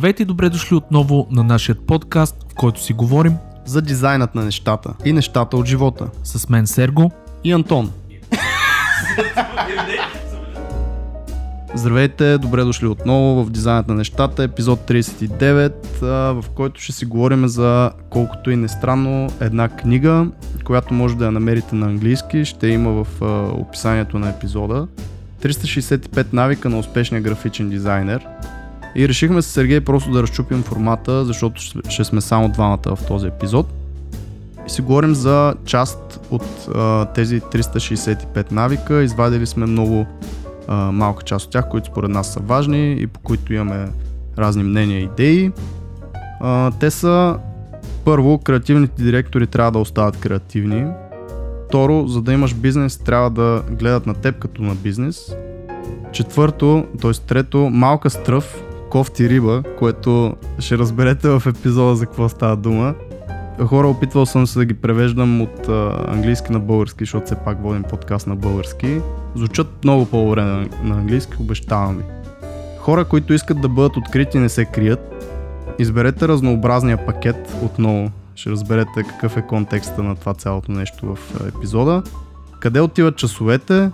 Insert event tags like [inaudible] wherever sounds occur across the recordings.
Здравейте и добре дошли отново на нашия подкаст, в който си говорим за дизайнът на нещата и нещата от живота. с мен Серго. И Антон. Здравейте, добре дошли отново в Дизайнът на нещата, епизод 39, а, в който ще си говорим за колкото и не странно една книга, която може да я намерите на английски, ще има в описанието на епизода. 365 навика на успешния графичен дизайнер. И решихме с Сергей просто да разчупим формата, защото ще- сме само двамата в този епизод. И си говорим за част от а, тези 365 навика. Извадили сме много а, малка част от тях, които според нас са важни и по които имаме разни мнения и идеи. А, те са първо, креативните директори трябва да остават креативни. Второ, за да имаш бизнес, трябва да гледат на теб като на бизнес. Четвърто, т.е. трето, малка стръв, кофти риба, което ще разберете в епизода за какво става дума. Хора, опитвал съм се да ги превеждам от а, английски на български, защото все пак водим подкаст на български. Звучат много по-добре на, на английски, обещавам ви. Хора, които искат да бъдат открити, не се крият. Изберете разнообразния пакет отново. Ще разберете какъв е контекста на това цялото нещо в епизода. Къде отиват часовете?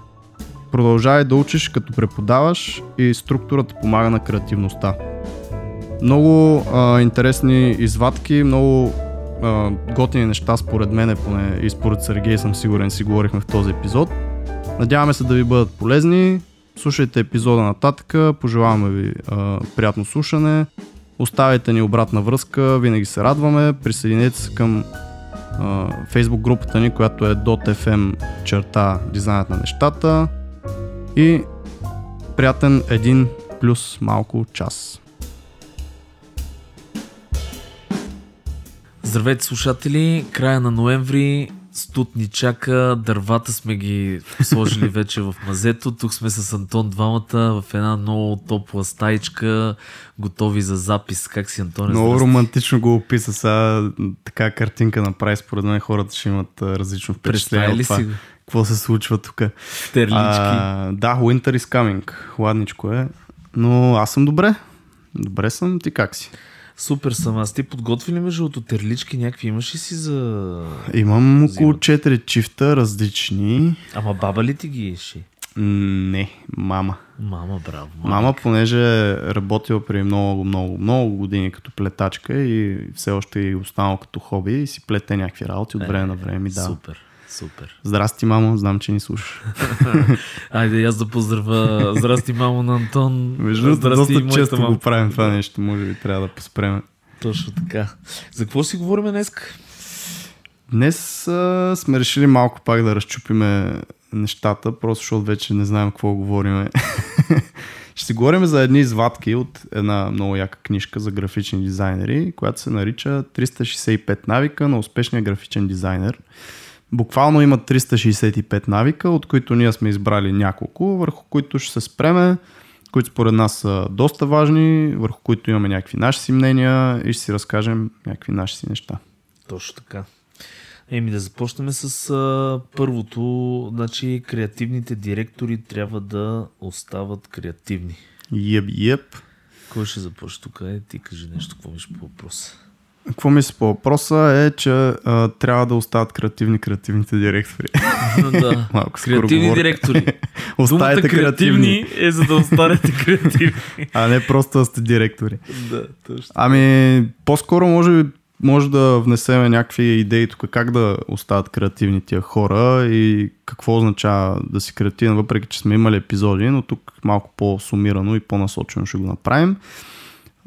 Продължавай да учиш като преподаваш и структурата помага на креативността. Много а, интересни извадки, много а, готини неща според мен, поне и според Сергей съм сигурен си говорихме в този епизод. Надяваме се да ви бъдат полезни. Слушайте епизода нататък. Пожелаваме ви а, приятно слушане. Оставяйте ни обратна връзка, винаги се радваме. Присъединете се към а, Facebook групата ни, която е .fm черта дизайнът на нещата. И приятен един плюс малко час. Здравейте слушатели, края на ноември, студ ни чака, дървата сме ги сложили вече в мазето. Тук сме с Антон двамата в една много топла стаичка, готови за запис. Как си, Антоне? Много Здрасти. романтично го описа. Сега така картинка направи. Според мен хората ще имат различно впечатление Представи от ли това. си го? Какво се случва тук? Терлички. А, да, Winter is coming. Хладничко е. Но аз съм добре. Добре съм. Ти как си? Супер съм. Аз ти подготви ли между другото терлички някакви имаш ли си за... Имам около Взимат. 4 чифта различни. Ама баба ли ти ги еши? Не, мама. Мама, браво. Мама, понеже е работила преди много, много, много години като плетачка и все още е останал като хоби и си плете някакви работи от време на време дава. Супер, супер. Здрасти, мамо, знам, че ни слушаш. [laughs] Айде, аз да поздравя. Здрасти, мамо на Антон. Между другото, доста често мамо. го правим това нещо, може би трябва да поспреме. Точно така. За какво си говорим днес? Днес а, сме решили малко пак да разчупиме нещата, просто защото вече не знаем какво говориме. [laughs] Ще си говорим за едни извадки от една много яка книжка за графични дизайнери, която се нарича 365 навика на успешния графичен дизайнер. Буквално има 365 навика, от които ние сме избрали няколко, върху които ще се спреме, които според нас са доста важни, върху които имаме някакви наши си мнения и ще си разкажем някакви наши си неща. Точно така. Еми да започнем с а, първото. Значи креативните директори трябва да остават креативни. Еп, еп. Кой ще започне тук? Е, ти кажи нещо, какво мислиш по въпроса. Какво мисля по въпроса е, че а, трябва да остават креативни креативните директори. да. [laughs] Малко Креативни директори. [laughs] Думата Оставете креативни е за да останете креативни. [laughs] а не просто да сте директори. да, точно. Ами, по-скоро може, може да внесеме някакви идеи тук как да остават креативни тия хора и какво означава да си креативен, въпреки че сме имали епизоди, но тук малко по-сумирано и по-насочено ще го направим.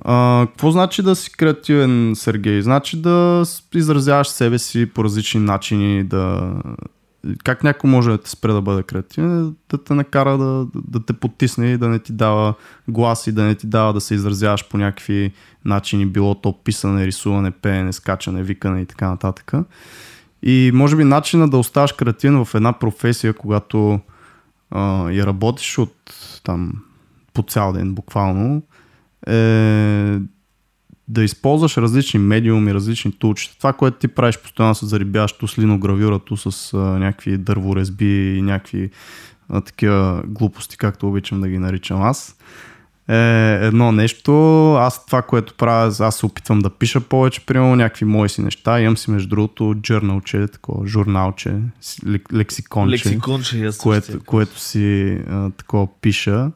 А, какво значи да си креативен, Сергей? Значи да изразяваш себе си по различни начини, да... Как някой може да те спре да бъде креативен? Да те накара да, да те потисне и да не ти дава глас и да не ти дава да се изразяваш по някакви начини, било то писане, рисуване, пеене, скачане, викане и така нататък. И може би начина да оставаш креативен в една професия, когато а, я работиш от там по цял ден буквално, е да използваш различни медиуми, различни тулчета. Това, което ти правиш постоянно с линогравюра, ту с а, някакви дърворезби и някакви а, такива глупости, както обичам да ги наричам аз, е едно нещо. Аз това, което правя, аз се опитвам да пиша повече, примерно някакви мои си неща. Имам си между другото джърналче, такова журналче, лексиконче, Лексиконче, което, което си а, такова пиша.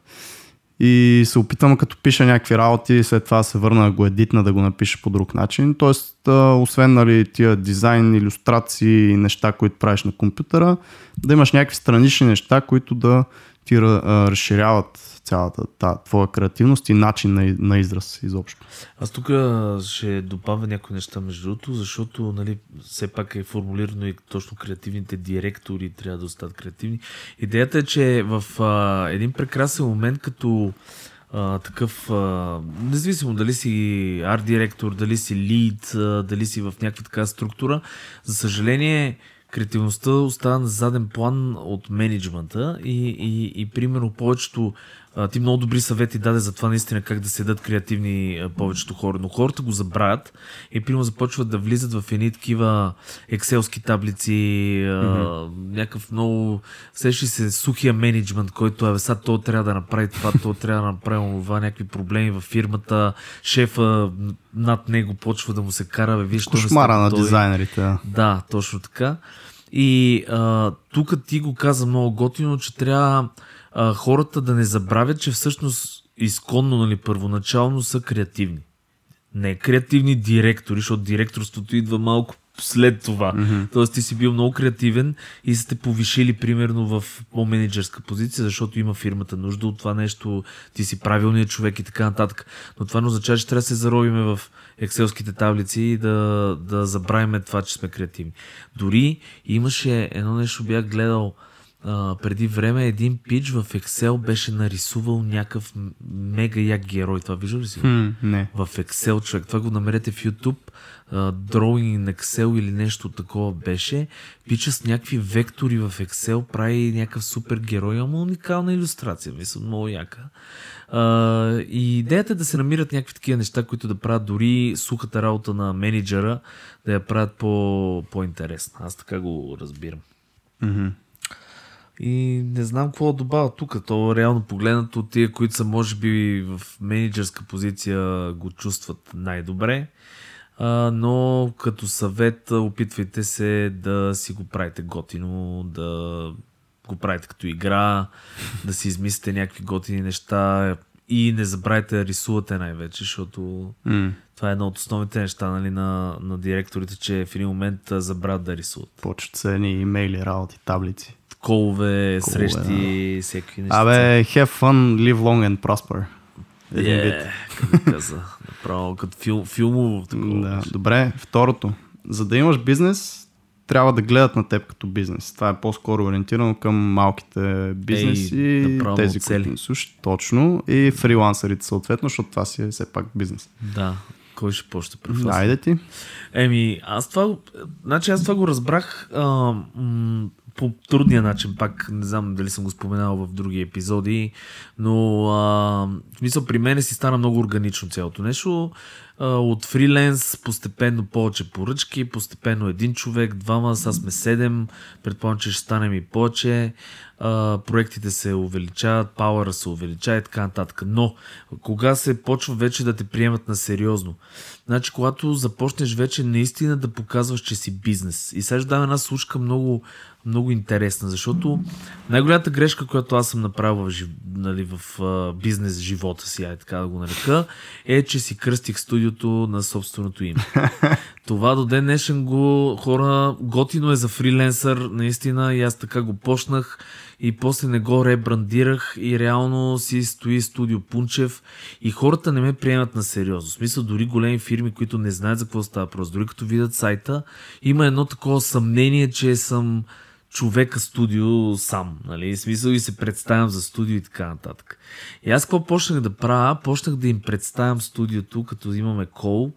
И се опитвам като пиша някакви работи, след това се върна го едитна, да го напиша по друг начин. Тоест, освен нали, тия дизайн, иллюстрации и неща, които правиш на компютъра, да имаш някакви странични неща, които да ти а, разширяват цялата та, твоя креативност и начин на, на израз изобщо. Аз тук ще добавя някои неща между другото, защото нали, все пак е формулирано и точно креативните директори трябва да остават креативни. Идеята е, че в а, един прекрасен момент, като а, такъв, а, независимо дали си арт директор, дали си лид, дали си в някаква така структура, за съжаление креативността остава на заден план от менеджмента и, и, и примерно повечето а, ти много добри съвети даде за това наистина как да седат креативни а, повечето хора, но хората го забравят и примерно започват да влизат в едни такива екселски таблици, а, mm-hmm. някакъв много сещи се сухия менеджмент, който е сега то трябва да направи това, то трябва да направи това, някакви проблеми във фирмата, шефа над него почва да му се кара, бе, виж, Кошмара на той. дизайнерите. Да, точно така. И а, тук ти го каза много готино, че трябва а, хората да не забравят, че всъщност изконно, нали, първоначално са креативни. Не креативни директори, защото директорството идва малко след това. Mm-hmm. Тоест ти си бил много креативен и сте повишили примерно в по-менеджерска позиция, защото има фирмата нужда от това нещо, ти си правилният човек и така нататък. Но това не означава, че трябва да се заробиме в екселските таблици и да, да забравиме това, че сме креативни. Дори имаше едно нещо, бях гледал а, преди време един пич в Excel беше нарисувал някакъв мега як герой. Това вижда ли си? Hmm, не. В Excel човек. Това го намерете в YouTube. Uh, Drawing in Excel или нещо такова беше. Пича с някакви вектори в Excel прави някакъв супер герой, ама уникална иллюстрация. Мисля, много яка. Uh, и идеята е да се намират някакви такива неща, които да правят дори сухата работа на менеджера, да я правят по, по-интересна. Аз така го разбирам. Mm-hmm. И не знам какво добавя тук. То реално погледнато, тия, които са може би в менеджерска позиция, го чувстват най-добре. А, но като съвет, опитвайте се да си го правите готино, да го правите като игра, да си измислите някакви готини неща и не забравяйте да рисувате най-вече, защото mm. това е едно от основните неща нали, на, на директорите, че в един момент забравят да рисуват. Почват се едни имейли, работи, таблици колове, срещи, да. всеки неща. Абе, have fun, live long and prosper. Един yeah, вид. Като каза. Направо като фил, филмово. Да, добре, второто. За да имаш бизнес, трябва да гледат на теб като бизнес. Това е по-скоро ориентирано към малките бизнеси и тези, които не слушат. Точно. И фрилансерите съответно, защото това си е все пак бизнес. Да. Кой ще почне професор? Айде ти. Еми, аз това, значи аз това го разбрах а, м- по трудния начин, пак не знам дали съм го споменал в други епизоди, но а, в смисъл при мен си стана много органично цялото нещо. От фриленс постепенно повече поръчки, постепенно един човек, двама, сега сме седем, предполагам, че ще станем и повече. Проектите се увеличават, пауъра се увеличава и така нататък. Но, кога се почва вече да те приемат на сериозно? Значи, когато започнеш вече наистина да показваш, че си бизнес. И сега ще дам една случка много много интересна, защото най-голямата грешка, която аз съм направил в, нали, в бизнес живота си, ай така да го нарека, е, че си кръстих студиото на собственото име. [laughs] Това до ден днешен го хора, готино е за фриленсър, наистина, и аз така го почнах и после не го ребрандирах и реално си стои студио Пунчев и хората не ме приемат на сериозно. В смисъл, дори големи фирми, които не знаят за какво става просто, дори като видят сайта, има едно такова съмнение, че съм човека студио сам, нали? Смисъл и се представям за студио и така нататък. И аз какво почнах да правя? Почнах да им представям студиото, като имаме кол,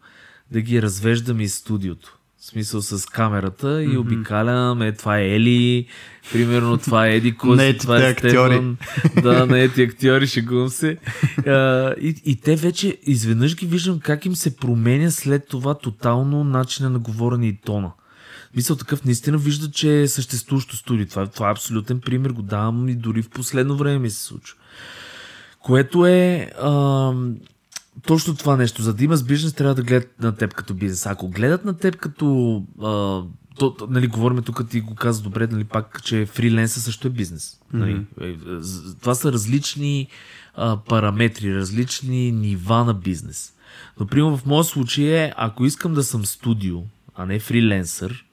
да ги развеждам из студиото. В смисъл с камерата и mm-hmm. обикалям, е, това е Ели, примерно това е Еди Кози, това е Стефан. да, на ети актьори, шегувам се. А, и, и те вече изведнъж ги виждам как им се променя след това тотално начина на говорене и тона. Мисъл такъв наистина вижда, че е съществуващо студио. Това, това е абсолютен пример, го давам и дори в последно време ми се случва. Което е а, точно това нещо. За да имаш бизнес, трябва да гледат на теб като бизнес. Ако гледат на теб като... А, то, нали, говорим тук, ти го каза добре, нали, пак, че фриленса също е бизнес. Нали. Mm-hmm. Това са различни а, параметри, различни нива на бизнес. Например, в моят случай е, ако искам да съм студио, а не фриленсър,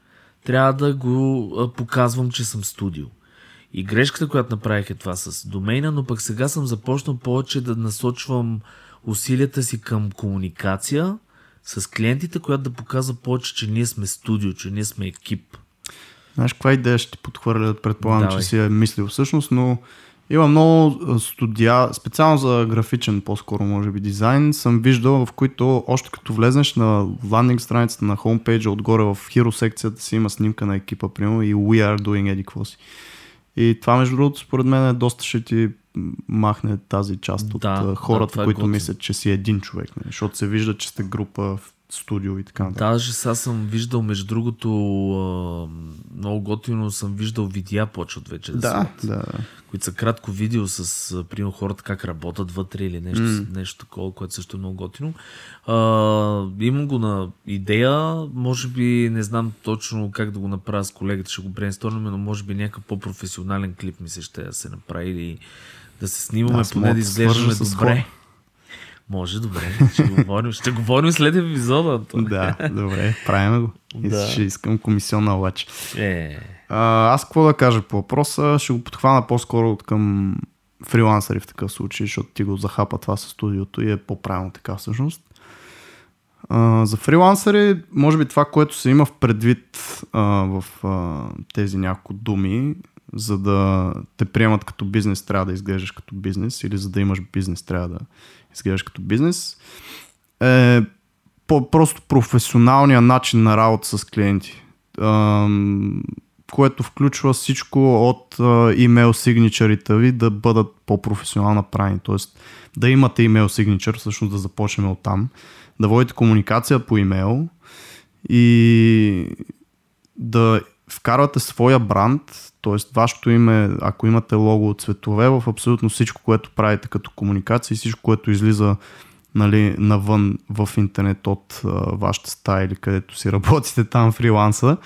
трябва да го показвам, че съм студио. И грешката, която направих е това с домейна, но пък сега съм започнал повече да насочвам усилията си към комуникация с клиентите, която да показва повече, че ние сме студио, че ние сме екип. Знаеш, каква идея ще ти подхвърля? Предполагам, Давай. че си е мислил всъщност, но има много студия, специално за графичен, по-скоро може би дизайн, съм виждал, в които още като влезнеш на ландинг страницата на хомпейджа, отгоре в хиро секцията си има снимка на екипа, примерно, и We are doing еди си. И това, между другото, според мен е доста ще ти махне тази част да, от хората, да, е които готин. мислят, че си един човек. Не? Защото се вижда, че сте група в студио и така. Даже сега съм виждал, между другото, много готино съм виждал видеа почват вече да, да, да. които са кратко видео с, примерно, хората как работят вътре или нещо, mm. нещо такова, което също е много готино. А, имам го на идея, може би не знам точно как да го направя с колегата, ще го брейнстормим, но може би някакъв по-професионален клип ми се ще да се направи или да се снимаме, поне да изглеждаме добре. Може, добре. Ще [laughs] говорим, ще говорим след епизода. Да, добре, правим го. Да. ще искам комисионна обаче. Е. А, аз какво да кажа по въпроса? Ще го подхвана по-скоро от към фрилансъри в такъв случай, защото ти го захапа това със студиото и е по-правилно така всъщност. А, за фрилансъри, може би това, което се има в предвид а, в а, тези няколко думи, за да те приемат като бизнес, трябва да изглеждаш като бизнес или за да имаш бизнес, трябва да изглеждаш като бизнес, е по-просто професионалния начин на работа с клиенти, което включва всичко от имейл сигничарите ви да бъдат по-професионално направени, т.е. да имате имейл сигничър, всъщност да започнем от там, да водите комуникация по имейл и да вкарвате своя бранд, т.е. вашето име, ако имате лого от цветове, в абсолютно всичко, което правите като комуникация и всичко, което излиза нали, навън в интернет от а, вашата стая или където си [laughs] работите там фриланса.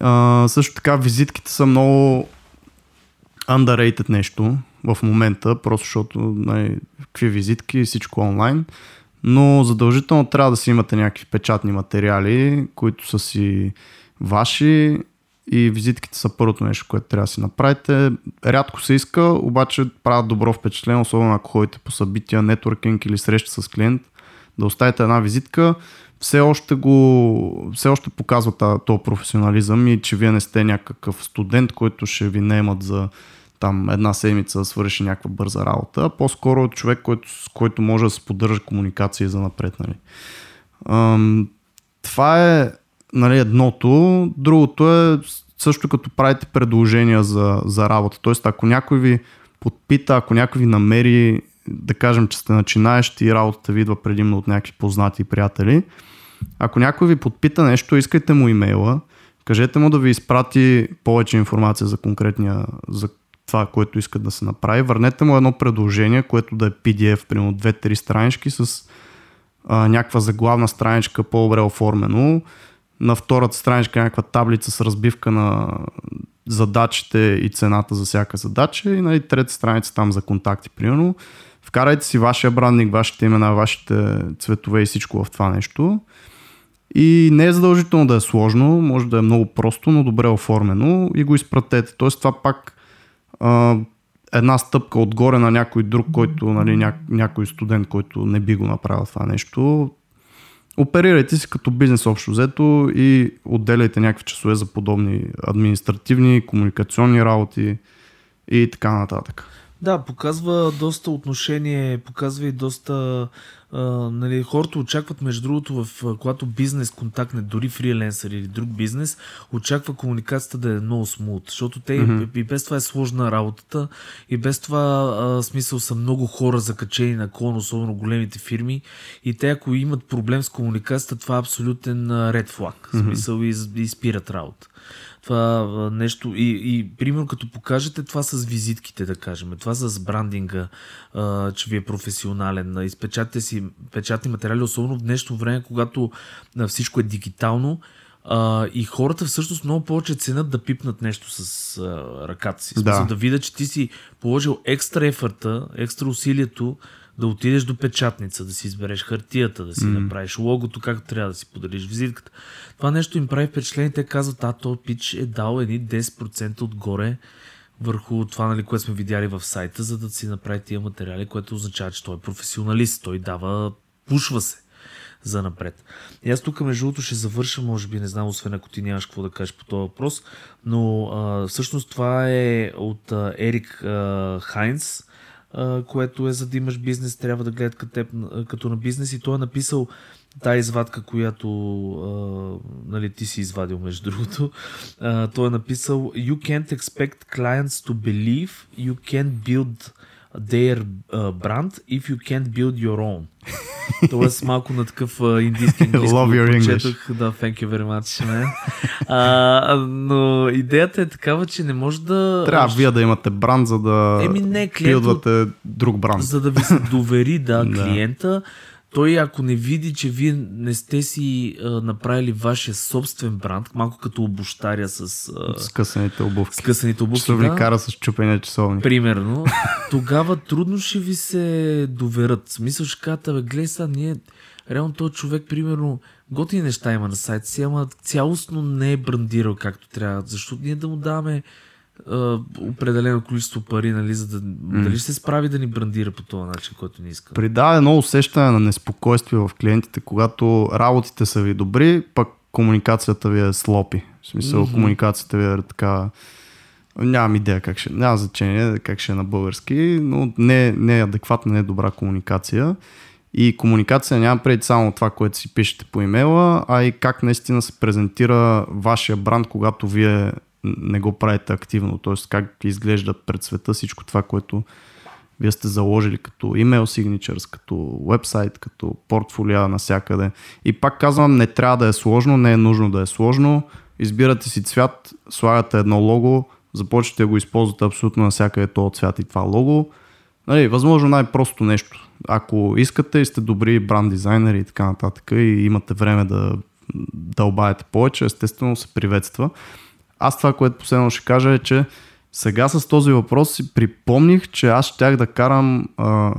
А, също така визитките са много underrated нещо в момента, просто защото нали, какви визитки всичко онлайн. Но задължително трябва да си имате някакви печатни материали, които са си ваши и визитките са първото нещо, което трябва да си направите. Рядко се иска, обаче правят добро впечатление, особено ако ходите по събития, нетворкинг или среща с клиент, да оставите една визитка, все още го, все още показва този професионализъм и че вие не сте някакъв студент, който ще ви наемат за там една седмица да свърши някаква бърза работа, а по-скоро човек, който, с който може да се поддържа комуникация за напред. Нали. Ам, това е нали, едното. Другото е също като правите предложения за, за работа. Тоест, ако някой ви подпита, ако някой ви намери, да кажем, че сте начинаещи и работата ви идва предимно от някакви познати приятели, ако някой ви подпита нещо, искайте му имейла, кажете му да ви изпрати повече информация за конкретния, за това, което искат да се направи. Върнете му едно предложение, което да е PDF, примерно 2-3 странички с а, някаква заглавна страничка по-добре оформено, на втората страничка някаква таблица с разбивка на задачите и цената за всяка задача и на нали, трета страница там за контакти, примерно. Вкарайте си вашия брандинг, вашите имена, вашите цветове и всичко в това нещо. И не е задължително да е сложно, може да е много просто, но добре оформено и го изпратете. Тоест това пак а, една стъпка отгоре на някой друг, който, нали, ня, някой студент, който не би го направил това нещо оперирайте си като бизнес общо взето и отделяйте някакви часове за подобни административни, комуникационни работи и така нататък. Да, показва доста отношение, показва и доста а, нали, хората очакват, между другото, в, когато бизнес контактне, дори фриленсър или друг бизнес, очаква комуникацията да е много смут, защото те mm-hmm. и, и без това е сложна работата, и без това а, смисъл са много хора закачени на клон, особено големите фирми, и те ако имат проблем с комуникацията, това е абсолютен ред флаг, mm-hmm. смисъл и, и спират работа. Това нещо и, и примерно като покажете това с визитките, да кажем, това с брандинга, а, че ви е професионален, изпечатате си печатни материали, особено в днешно време, когато всичко е дигитално, а, и хората всъщност много повече ценят да пипнат нещо с а, ръката си. Да. да видят, че ти си положил екстра ефърта, екстра усилието да отидеш до печатница, да си избереш хартията, да си mm. направиш логото, както трябва да си подариш визитката. Това нещо им прави впечатление. Те казват, а, то пич е дал едни 10% отгоре върху това, нали, което сме видяли в сайта, за да си направи тия материали, което означава, че той е професионалист. Той дава, пушва се за напред. И аз тук, между другото, ще завърша, може би, не знам, освен ако ти нямаш какво да кажеш по този въпрос, но а, всъщност това е от а, Ерик а, Хайнс, което е за да имаш бизнес, трябва да гледат като, теб, като на бизнес. И той е написал тази извадка, която а, нали, ти си извадил между другото, а, той е написал You can't expect clients to believe you can build their uh, brand if you can't build your own. Тоест малко на такъв uh, индийски [laughs] английски. Love your English. Да, thank you very much, man. а, но идеята е такава, че не може да... Трябва вие да имате бранд, за да Еми не, клиент, друг бранд. За да ви се довери, да, [laughs] клиента той ако не види, че вие не сте си а, направили вашия собствен бранд, малко като обощаря с... А, скъсаните обувки. Скъсаните обувки, Ще ви кара с чупения часовник. Примерно. [laughs] тогава трудно ще ви се доверят. Смисъл ще кажете, бе, гледай сега, ние... Реално този човек, примерно, готини неща има на сайта си, ама цялостно не е брандирал както трябва. Защото ние да му даваме определено количество пари, нали, за да, mm. дали ще се справи да ни брандира по този начин, който ни иска. Придава едно усещане на неспокойствие в клиентите, когато работите са ви добри, пък комуникацията ви е слопи. В смисъл, mm-hmm. комуникацията ви е така... Нямам идея как ще... Няма значение как ще е на български, но не, не е адекватна, не е добра комуникация. И комуникация няма преди само това, което си пишете по имейла, а и как наистина се презентира вашия бранд, когато вие не го правите активно, т.е. как изглежда пред света всичко това, което вие сте заложили като email signatures, като вебсайт, като портфолио насякъде. И пак казвам, не трябва да е сложно, не е нужно да е сложно. Избирате си цвят, слагате едно лого, започвате да го използвате абсолютно навсякъде този цвят и това лого. Нали, възможно най-просто нещо. Ако искате и сте добри бранд дизайнери и така нататък и имате време да дълбаете повече, естествено се приветства. Аз това, което последно ще кажа е, че сега с този въпрос си припомних, че аз щях да карам а,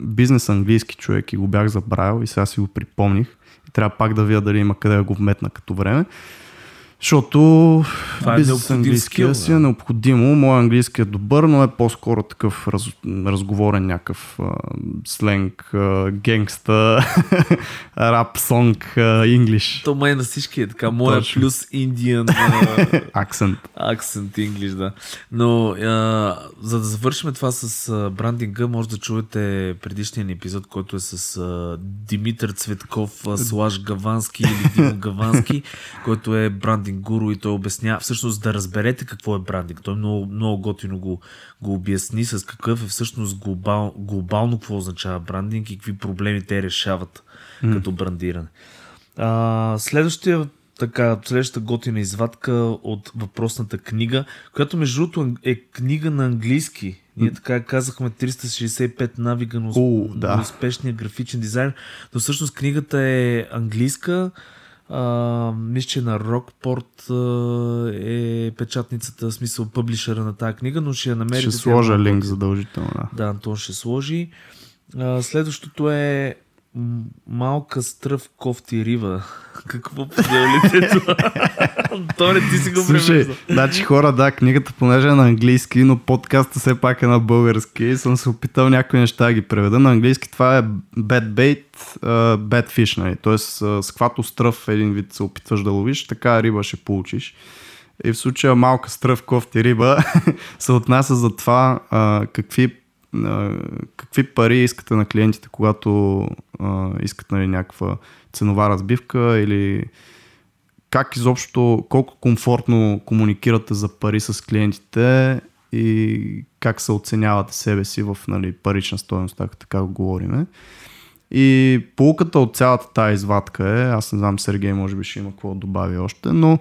бизнес английски човек и го бях забравил и сега си го припомних. И трябва пак да видя дали има къде да го вметна като време. Защото Това е бизнес английския си е необходимо. Моя английски е добър, но е по-скоро такъв раз, разговорен някакъв а, сленг, а, генгста, [laughs] рап сонг, инглиш. То май на всички е така. Моя Точно. плюс индиан [laughs] акцент. Акцент инглиш, да. Но а, за да завършим това с а, брандинга, може да чуете предишния ни епизод, който е с а, Димитър Цветков, а, [laughs] Слаж Гавански или Димо Гавански, който е брандинг брандинг гуру и той обяснява, всъщност да разберете какво е брандинг. Той много, много готино го, го обясни с какъв е всъщност глобал, глобално какво означава брандинг и какви проблеми те решават mm. като брандиране. А, следващия така, следващата готина извадка от въпросната книга, която между другото е книга на английски. Ние така казахме 365 навига на, uh, да. на успешния графичен дизайн, но всъщност книгата е английска, мисля, че на Rockport е печатницата, в смисъл пъблишера на тази книга, но ще я намерите. Ще сложа линк задължително. Да. да, Антон ще сложи. А, следващото е малка стръв кофти рива. [laughs] Какво подявлите това? [laughs] Торе, ти си го Слушай, значи хора, да, книгата понеже е на английски, но подкаста все пак е на български и съм се опитал някои неща да ги преведа. На английски това е bad bait, uh, bad fish, нали? Тоест, uh, с хвато стръв един вид се опитваш да ловиш, така риба ще получиш. И в случая малка стръв кофти риба [laughs] се отнася за това uh, какви какви пари искате на клиентите, когато искат нали, някаква ценова разбивка или как изобщо, колко комфортно комуникирате за пари с клиентите и как се оценявате себе си в нали, парична стоеност, ако така го говориме. И полуката от цялата тази извадка е, аз не знам Сергей може би ще има какво да добави още, но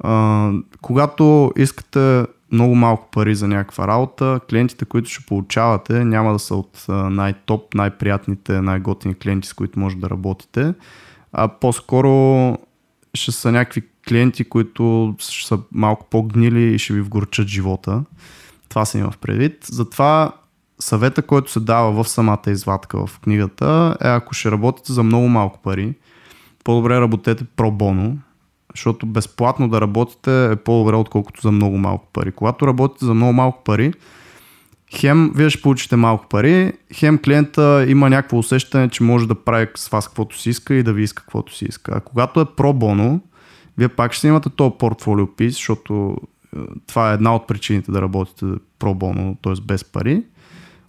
А, когато искате много малко пари за някаква работа, клиентите, които ще получавате, няма да са от най-топ, най-приятните, най-готини клиенти, с които може да работите, а по-скоро ще са някакви клиенти, които ще са малко по-гнили и ще ви вгорчат живота. Това се има в предвид. Затова съвета, който се дава в самата извадка в книгата е ако ще работите за много малко пари, по-добре работете про-боно, защото безплатно да работите е по-добре, отколкото за много малко пари. Когато работите за много малко пари, хем вие ще получите малко пари, хем клиента има някакво усещане, че може да прави с вас каквото си иска и да ви иска каквото си иска. А когато е про-боно, вие пак ще имате този портфолио пис, защото е, това е една от причините да работите про-боно, т.е. без пари.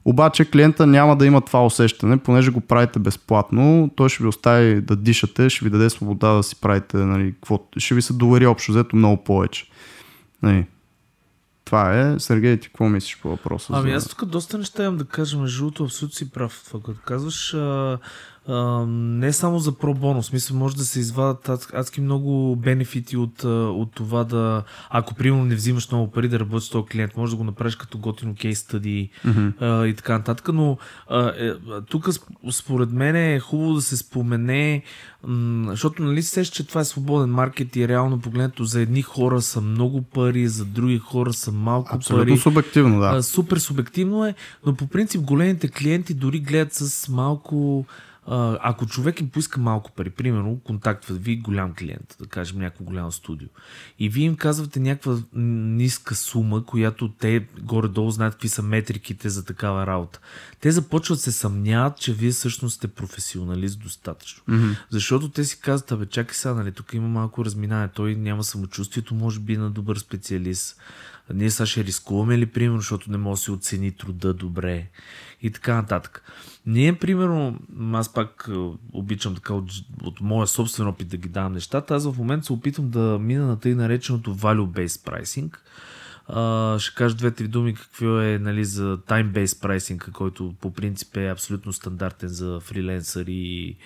Обаче клиента няма да има това усещане, понеже го правите безплатно, той ще ви остави да дишате, ще ви даде свобода да си правите, нали, какво, ще ви се довери общо взето много повече. Нали. Това е. Сергей, ти какво мислиш по въпроса? Ами аз тук доста неща имам да кажа. Между другото, абсолютно си прав това, което казваш. А, не само за пробоно, смисъл може да се извадат адски много бенефити от, от това да, ако примерно не взимаш много пари да работиш с този клиент, може да го направиш като готино кейс стади mm-hmm. и така нататък, но е, тук според мен е хубаво да се спомене, защото нали се че това е свободен маркет и реално погледнато за едни хора са много пари, за други хора са малко Абсолютно пари. субективно, да. Супер субективно е, но по принцип големите клиенти дори гледат с малко ако човек им поиска малко пари, примерно контактват ви голям клиент, да кажем някакво голямо студио, и вие им казвате някаква ниска сума, която те горе-долу знаят какви са метриките за такава работа. Те започват се съмняват, че вие всъщност сте професионалист достатъчно. Mm-hmm. Защото те си казват, абе чакай сега, нали, тук има малко разминание, той няма самочувствието, може би на добър специалист. Ние сега ще рискуваме ли, примерно, защото не може да си оцени труда добре и така нататък. Ние, примерно, аз пак е, обичам така от, от моя собствен опит да ги давам нещата. Аз в момента се опитвам да мина на тъй нареченото value-based pricing. Uh, ще кажа двете ви думи какво е нали, за time-based pricing, който по принцип е абсолютно стандартен за фриленсъри и,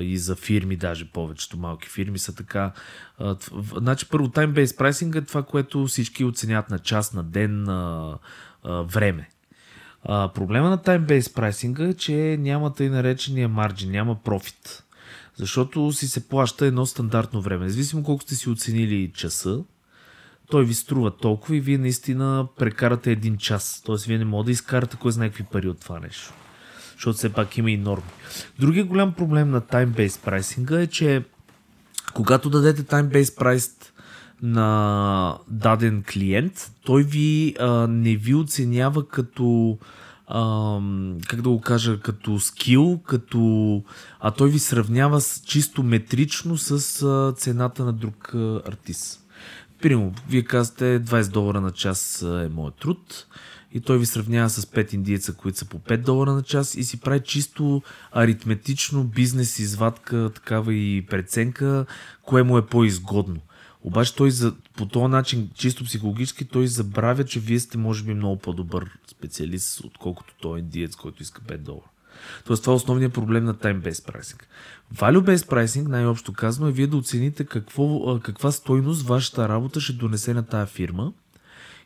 и за фирми, даже повечето малки фирми са така. Значи първо time-based pricing е това, което всички оценят на час, на ден, на време. А, проблема на time-based pricing е, че няма тъй наречения марджин, няма профит. Защото си се плаща едно стандартно време. Независимо колко сте си оценили часа, той ви струва толкова и вие наистина прекарате един час. Тоест вие не можете да изкарате кой знае какви пари от това нещо. Защото все пак има и норми. Другия голям проблем на time-based pricing е, че когато дадете time-based price на даден клиент, той ви а, не ви оценява като а, как да го кажа, като скил, като а той ви сравнява с, чисто метрично с а, цената на друг а, артист. Примерно, вие казвате 20 долара на час е моят труд и той ви сравнява с 5 индиеца, които са по 5 долара на час и си прави чисто аритметично бизнес извадка, такава и преценка, кое му е по-изгодно. Обаче той за, по този начин, чисто психологически, той забравя, че вие сте може би много по-добър специалист, отколкото той индиец, който иска 5 долара. Тоест това е основният проблем на time-based pricing. Value-based pricing, най-общо казано, е вие да оцените какво, каква стойност вашата работа ще донесе на тая фирма.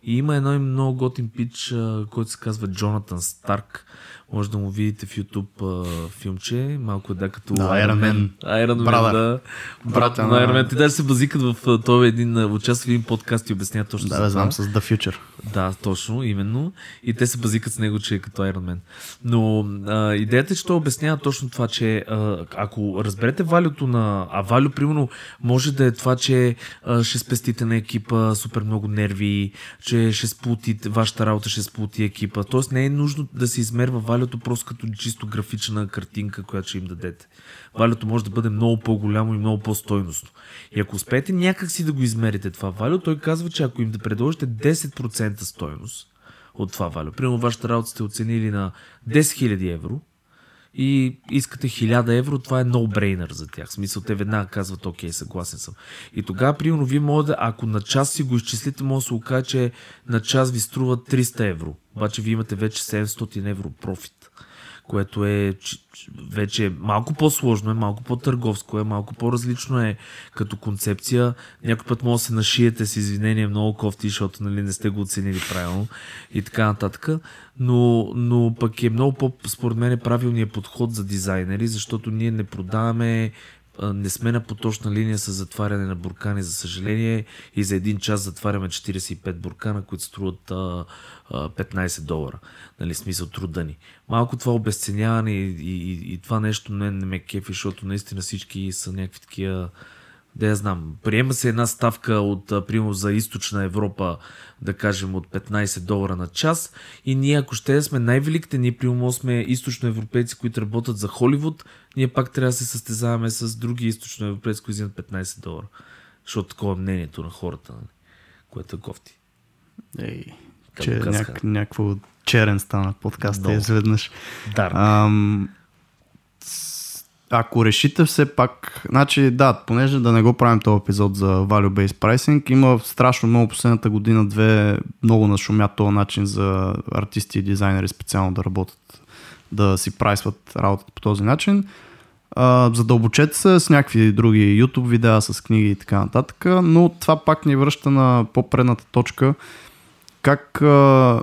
И има едно много готин пич, който се казва Джонатан Старк, може да му видите в YouTube а, филмче, малко е да като да, Iron Man. Iron Man, да. Брат на Iron Man. Те даже се базикат в този един, участва в един подкаст и обясняват точно да, за знам с The Future. Да, точно, именно. И те се базикат с него, че е като Iron Man. Но а, идеята е, че той обяснява точно това, че а, ако разберете валюто на... А валю, примерно, може да е това, че а, ще спестите на екипа супер много нерви, че ще сплутите, вашата работа ще сплути екипа. Тоест не е нужно да се измерва валюто просто като чисто графична картинка, която ще им дадете. Валюто може да бъде много по-голямо и много по-стойностно. И ако успеете някак си да го измерите това валю, той казва, че ако им да предложите 10% стойност от това валю, примерно вашата работа сте оценили на 10 000 евро, и искате 1000 евро, това е no-brainer за тях. В смисъл, те веднага казват, окей, съгласен съм. И тогава, примерно, вие може да, ако на час си го изчислите, може да се окаже, че на час ви струва 300 евро. Обаче вие имате вече 700 евро профит което е вече малко по-сложно, е малко по-търговско, е малко по-различно е като концепция. Някой път може да се нашиете с извинение много кофти, защото нали, не сте го оценили правилно и така нататък. Но, но пък е много по, според мен, правилният подход за дизайнери, защото ние не продаваме не сме на поточна линия с затваряне на буркани, за съжаление, и за един час затваряме 45 буркана, които струват 15 долара. Нали, смисъл труда ни. Малко това обесценяване и, и, и, това нещо не, не ме кефи, защото наистина всички са някакви такива да я знам, приема се една ставка от, примерно, за източна Европа, да кажем, от 15 долара на час и ние, ако ще сме най-великите, ние, примерно, сме източноевропейци, които работят за Холивуд, ние пак трябва да се състезаваме с други източноевропейци, които взимат 15 долара. Защото такова е мнението на хората, нали? което е кофти. Ей, че няк, някакво черен стана подкаста Много. изведнъж. Ам, ако решите все пак, значи да, понеже да не го правим този епизод за Value-Based Pricing, има страшно много последната година две много нашумят този начин за артисти и дизайнери специално да работят, да си прайсват работата по този начин. Uh, задълбочете се с някакви други YouTube видеа, с книги и така нататък, но това пак ни връща на по-предната точка, как uh,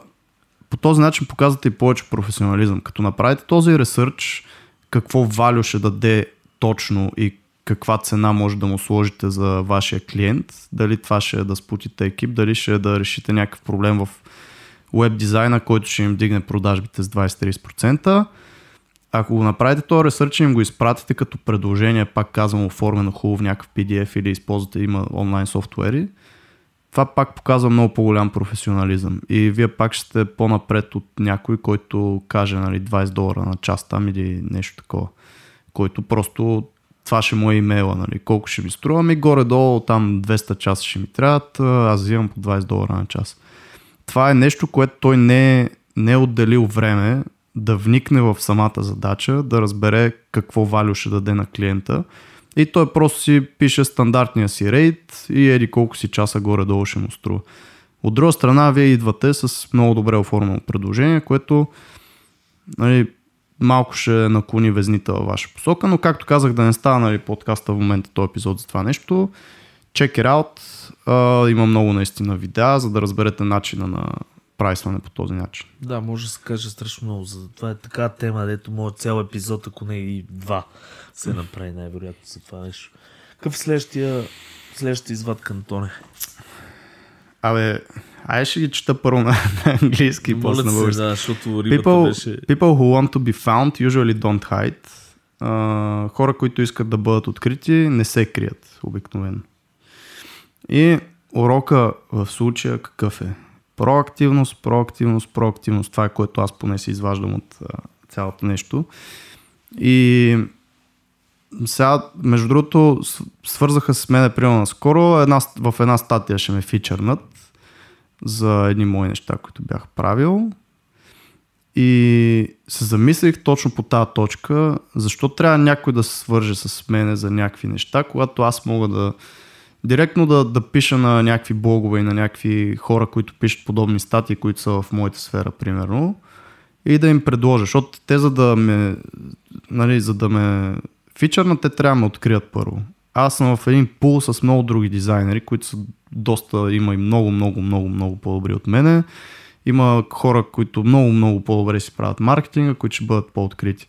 по този начин показвате и повече професионализъм. Като направите този ресърч, какво валю ще даде точно и каква цена може да му сложите за вашия клиент. Дали това ще е да спутите екип, дали ще е да решите някакъв проблем в веб дизайна, който ще им дигне продажбите с 20-30%. Ако го направите този ресърч и им го изпратите като предложение, пак казвам, оформено хубаво в някакъв PDF или използвате има онлайн софтуери, това пак показва много по-голям професионализъм. И вие пак ще сте по-напред от някой, който каже нали, 20 долара на час там или нещо такова. Който просто това ще му е имейла, нали, колко ще ми струва, ми горе-долу там 200 часа ще ми трябват, аз взимам по 20 долара на час. Това е нещо, което той не е, не е отделил време да вникне в самата задача, да разбере какво валю ще даде на клиента и той просто си пише стандартния си рейд и еди колко си часа горе-долу ще му струва. От друга страна, вие идвате с много добре оформено предложение, което нали, малко ще наклони везните във ваша посока, но както казах да не става нали, подкаста в момента този епизод за това нещо, check it out, uh, има много наистина видеа, за да разберете начина на прайсване по този начин. Да, може да се каже страшно много. За това е така тема, дето може цял епизод, ако не и два, се направи най-вероятно за това нещо. Какъв следващия, следващия извадка, Антоне? Абе, ай ще ги чета първо на, на английски и после на български. Да, защото people, беше... people who want to be found usually don't hide. Uh, хора, които искат да бъдат открити, не се крият обикновено. И урока в случая какъв е? Проактивност, проактивност, проактивност. Това е което аз поне се изваждам от цялото нещо. И сега, между другото, свързаха с мен, примерно, скоро една, в една статия ще ме фичърнат за едни мои неща, които бях правил. И се замислих точно по тази точка, защо трябва някой да се свърже с мене за някакви неща, когато аз мога да директно да, да пиша на някакви блогове и на някакви хора, които пишат подобни статии, които са в моята сфера, примерно, и да им предложа, защото те за да ме, нали, за да ме фичърна, те трябва да ме открият първо. Аз съм в един пул с много други дизайнери, които са доста, има и много, много, много, много по-добри от мене. Има хора, които много, много по-добре си правят маркетинга, които ще бъдат по-открити.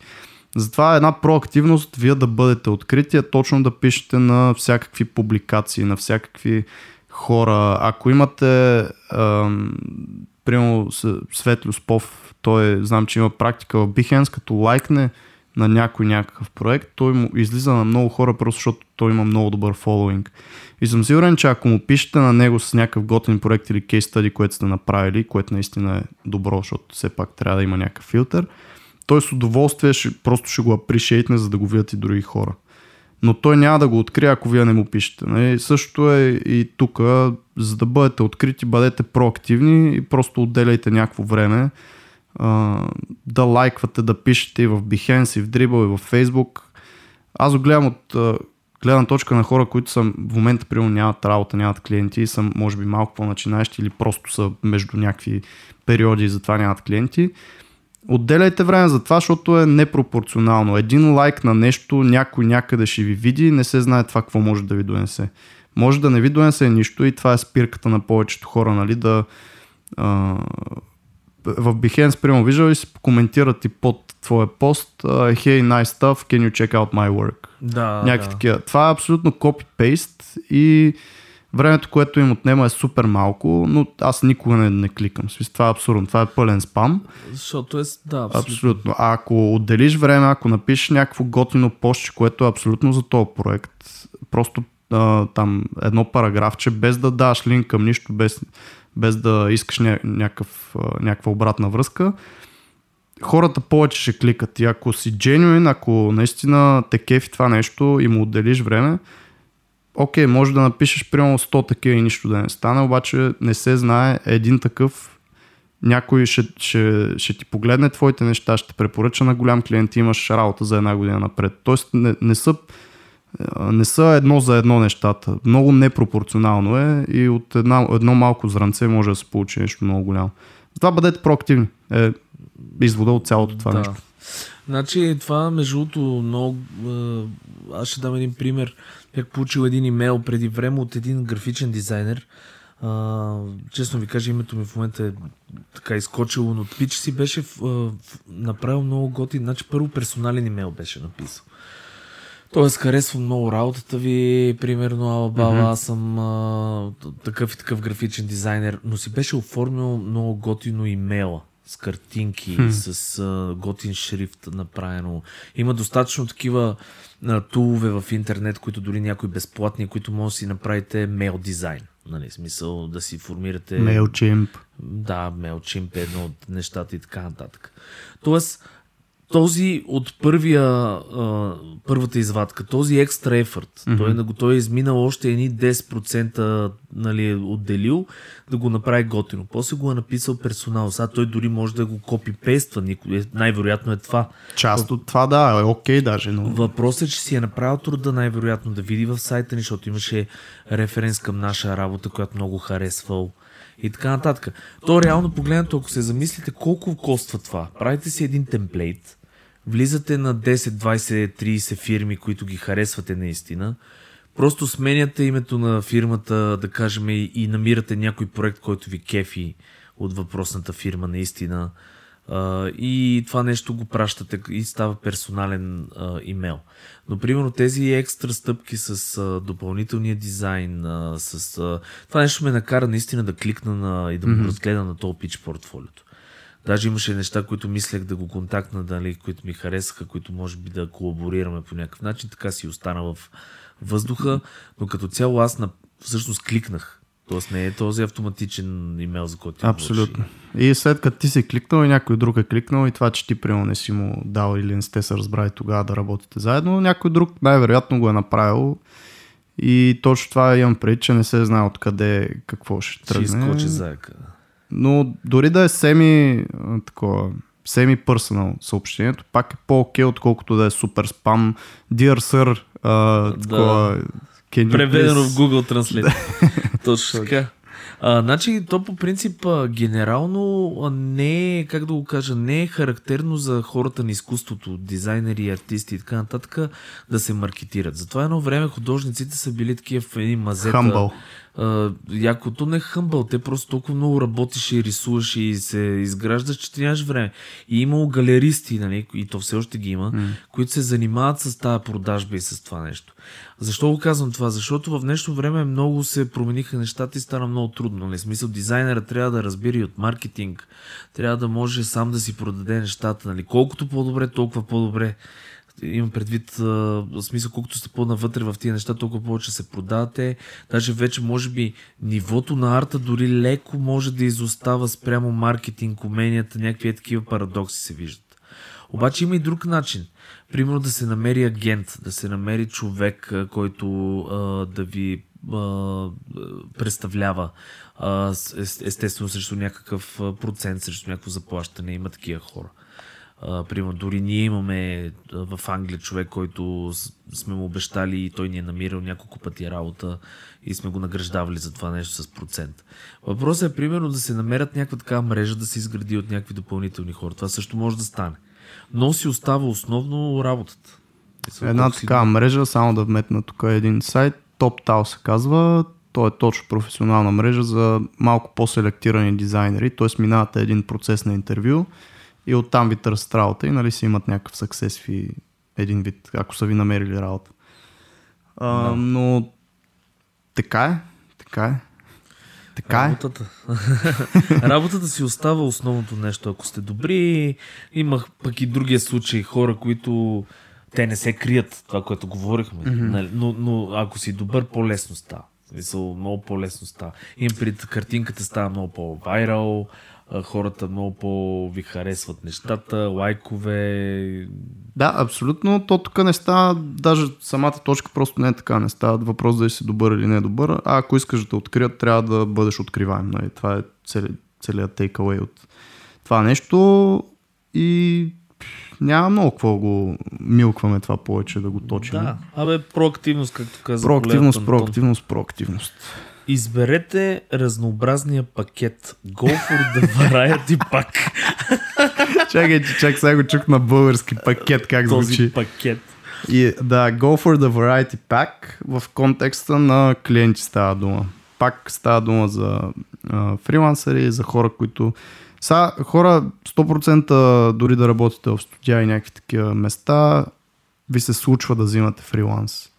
Затова една проактивност, вие да бъдете открити, е точно да пишете на всякакви публикации, на всякакви хора. Ако имате, примерно Светлю Спов, той знам, че има практика в Behance, като лайкне на някой някакъв проект, той му излиза на много хора, просто защото той има много добър фолуинг. И съм сигурен, че ако му пишете на него с някакъв готин проект или кейс стади, което сте направили, което наистина е добро, защото все пак трябва да има някакъв филтър, той с удоволствие ще, просто ще го апришейтне, за да го видят и други хора. Но той няма да го открие, ако вие не му пишете. Нали? Същото е и тук, за да бъдете открити, бъдете проактивни и просто отделяйте някакво време да лайквате, да пишете и в Behance, и в Dribble, и в Facebook. Аз го гледам от гледна точка на хора, които са в момента, примерно, нямат работа, нямат клиенти и са, може би, малко по-начинаещи или просто са между някакви периоди и затова нямат клиенти. Отделяйте време за това, защото е непропорционално. Един лайк на нещо, някой някъде ще ви види, не се знае това какво може да ви донесе. Може да не ви донесе нищо и това е спирката на повечето хора, нали, да а, в Behance, примерно, виждал и си коментират и под твоя пост Hey, nice stuff, can you check out my work? Да, Някакви да. такива. Това е абсолютно копи-пейст и времето, което им отнема е супер малко, но аз никога не, не кликам. В смисъл, Това е абсурдно. Това е пълен спам. Защото е, да, абсолютно. Абсолютно. А ако отделиш време, ако напишеш някакво готино постче, което е абсолютно за този проект, просто а, там едно параграфче, без да даш линк към нищо, без, без да искаш ня, някакъв, някаква обратна връзка, хората повече ще кликат. И ако си genuine, ако наистина те кефи това нещо и му отделиш време, окей, може да напишеш примерно 100 такива и нищо да не стане, обаче не се знае един такъв някой ще, ще, ще ти погледне твоите неща, ще препоръча на голям клиент и имаш работа за една година напред. Тоест не, не, са, не са едно за едно нещата. Много непропорционално е и от една, едно малко зранце може да се получи нещо много голямо. Затова бъдете проактивни. Е извода от цялото това да. нещо. Значи това между другото много... Аз ще дам един пример. Бях получил един имейл преди време от един графичен дизайнер. А, честно ви кажа, името ми в момента е така изкочило, но пич си беше а, направил много готин. Значи първо персонален имейл беше написал. Тоест, харесвам много работата ви, примерно, Алабала, mm-hmm. аз съм а, такъв и такъв графичен дизайнер, но си беше оформил много готино имейла с картинки, Хм. с а, готин шрифт направено. Има достатъчно такива тулове в интернет, които дори някои безплатни, които може да си направите мейл дизайн. Нали, смисъл да си формирате... MailChimp. Да, MailChimp е едно от нещата и така нататък. Тоест, този от първия, а, първата извадка, този екстра ефорт, mm-hmm. той, е на го- той е изминал още едни 10% нали, е отделил да го направи готино. После го е написал персонал. Сега той дори може да го копипейства. Е- най-вероятно е това. Част от това, да, е окей даже, но... Въпросът е, че си е направил труда най-вероятно да види в сайта ни, защото имаше референс към наша работа, която много харесвал и така нататък. То реално погледнато, ако се замислите колко коства това, правите си един темплейт, влизате на 10, 20, 30 фирми, които ги харесвате наистина, просто сменяте името на фирмата, да кажем, и, намирате някой проект, който ви кефи от въпросната фирма наистина. И това нещо го пращате и става персонален имейл. Но, примерно, тези екстра стъпки с допълнителния дизайн, с, това нещо ме накара наистина да кликна на, и да mm-hmm. разгледа на този пич портфолиото. Даже имаше неща, които мислех да го контактна, дали, които ми харесаха, които може би да колаборираме по някакъв начин. Така си остана в въздуха, но като цяло аз на, всъщност кликнах. Тоест не е този автоматичен имейл, за който ти Абсолютно. И след като ти си кликнал и някой друг е кликнал и това, че ти примерно не си му дал или не сте се разбрали тогава да работите заедно, някой друг най-вероятно го е направил и точно това имам преди, че не се знае откъде какво ще Ще тръгне. изкочи заека. Но дори да е семи такова, семи персонал съобщението, пак е по-окей, отколкото да е супер спам. Dear sir, а, такова, you Преведено в Google Translate. [laughs] Точно така. А, значи, то по принцип а, генерално а, не е, как да го кажа, не е характерно за хората на изкуството, дизайнери, артисти и така нататък, да се маркетират. Затова едно време художниците са били такива в едни мазета. Humble. А, якото не е хъмбъл, те просто толкова много работиш и рисуваш и се изграждаш, че ти нямаш време. И имало галеристи, нали, и то все още ги има, mm. които се занимават с тази продажба и с това нещо. Защо го казвам това? Защото в днешно време много се промениха нещата и стана много трудно. Нали? В смисъл, дизайнера трябва да разбира и от маркетинг, трябва да може сам да си продаде нещата. Нали? Колкото по-добре, толкова по-добре. Имам предвид, а, смисъл, колкото сте по-навътре в тия неща, толкова повече се продавате. Даже вече, може би, нивото на арта дори леко може да изостава спрямо маркетинг, уменията, някакви е такива парадокси се виждат. Обаче има и друг начин. Примерно да се намери агент, да се намери човек, който а, да ви представлява естествено срещу някакъв процент, срещу някакво заплащане. Има такива хора. А, примерно, дори ние имаме в Англия човек, който сме му обещали и той ни е намирал няколко пъти работа и сме го награждавали за това нещо с процент. Въпросът е примерно да се намерят някаква такава мрежа да се изгради от някакви допълнителни хора. Това също може да стане. Но си остава основно работата. Една такава мрежа, само да вметна тук е един сайт, TopTal се казва. То е точно професионална мрежа за малко по-селектирани дизайнери, т.е. минавате един процес на интервю и оттам ви търсят работа и нали си имат някакъв success фи един вид, ако са ви намерили работа. А, Да. Но така е, така е. Така е. Работата. [laughs] Работата си остава основното нещо. Ако сте добри, имах пък и другия случай хора, които те не се крият, това, което говорихме. Mm-hmm. Но, но ако си добър, по-лесно става. Смисъл, много по-лесно става. Им пред картинката става много по-вайрал, хората много по-ви харесват нещата, лайкове. Да, абсолютно. То тук не става, даже самата точка просто не е така. Не става въпрос дали си добър или не добър. А ако искаш да те открият, трябва да бъдеш откриваем. Нали? Това е цели, целият takeaway от това нещо. И няма много какво го милкваме това повече да го точим. Да, абе, проактивност, както каза Проактивност, проактивност, проактивност. Изберете разнообразния пакет. Go for the variety pack. чакай, чак сега го чух на български пакет, как Този звучи. пакет. И да, go for the variety pack в контекста на клиенти става дума. Пак става дума за а, фрилансъри, за хора, които са хора 100% дори да работите в студия и някакви такива места, ви се случва да взимате фриланс.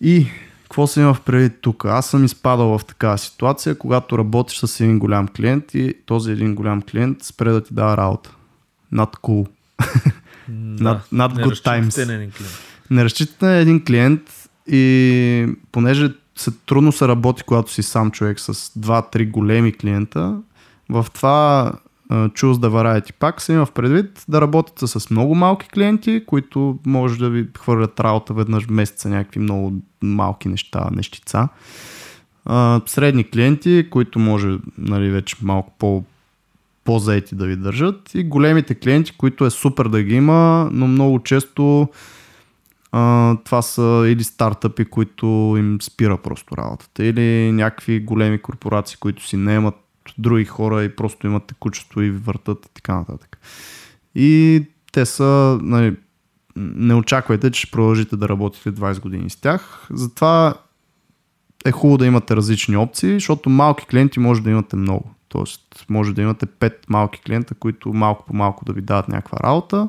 И какво се има в предвид тук? Аз съм изпадал в такава ситуация, когато работиш с един голям клиент и този един голям клиент спре да ти дава работа. Not cool. Not- not не good times. на един клиент. Не разчитате на един клиент и понеже се, трудно се работи, когато си сам човек с 2-3 големи клиента, в това Choose the Variety пак се има в предвид да работите с много малки клиенти, които може да ви хвърлят работа веднъж в месеца някакви много малки неща, нещица. Средни клиенти, които може нали, вече малко по по-заети да ви държат и големите клиенти, които е супер да ги има, но много често а, това са или стартъпи, които им спира просто работата, или някакви големи корпорации, които си наемат други хора и просто имат текучество и въртат и така нататък. И те са, нали, не очаквайте, че ще продължите да работите 20 години с тях. Затова е хубаво да имате различни опции, защото малки клиенти може да имате много. Тоест, може да имате 5 малки клиента, които малко по малко да ви дадат някаква работа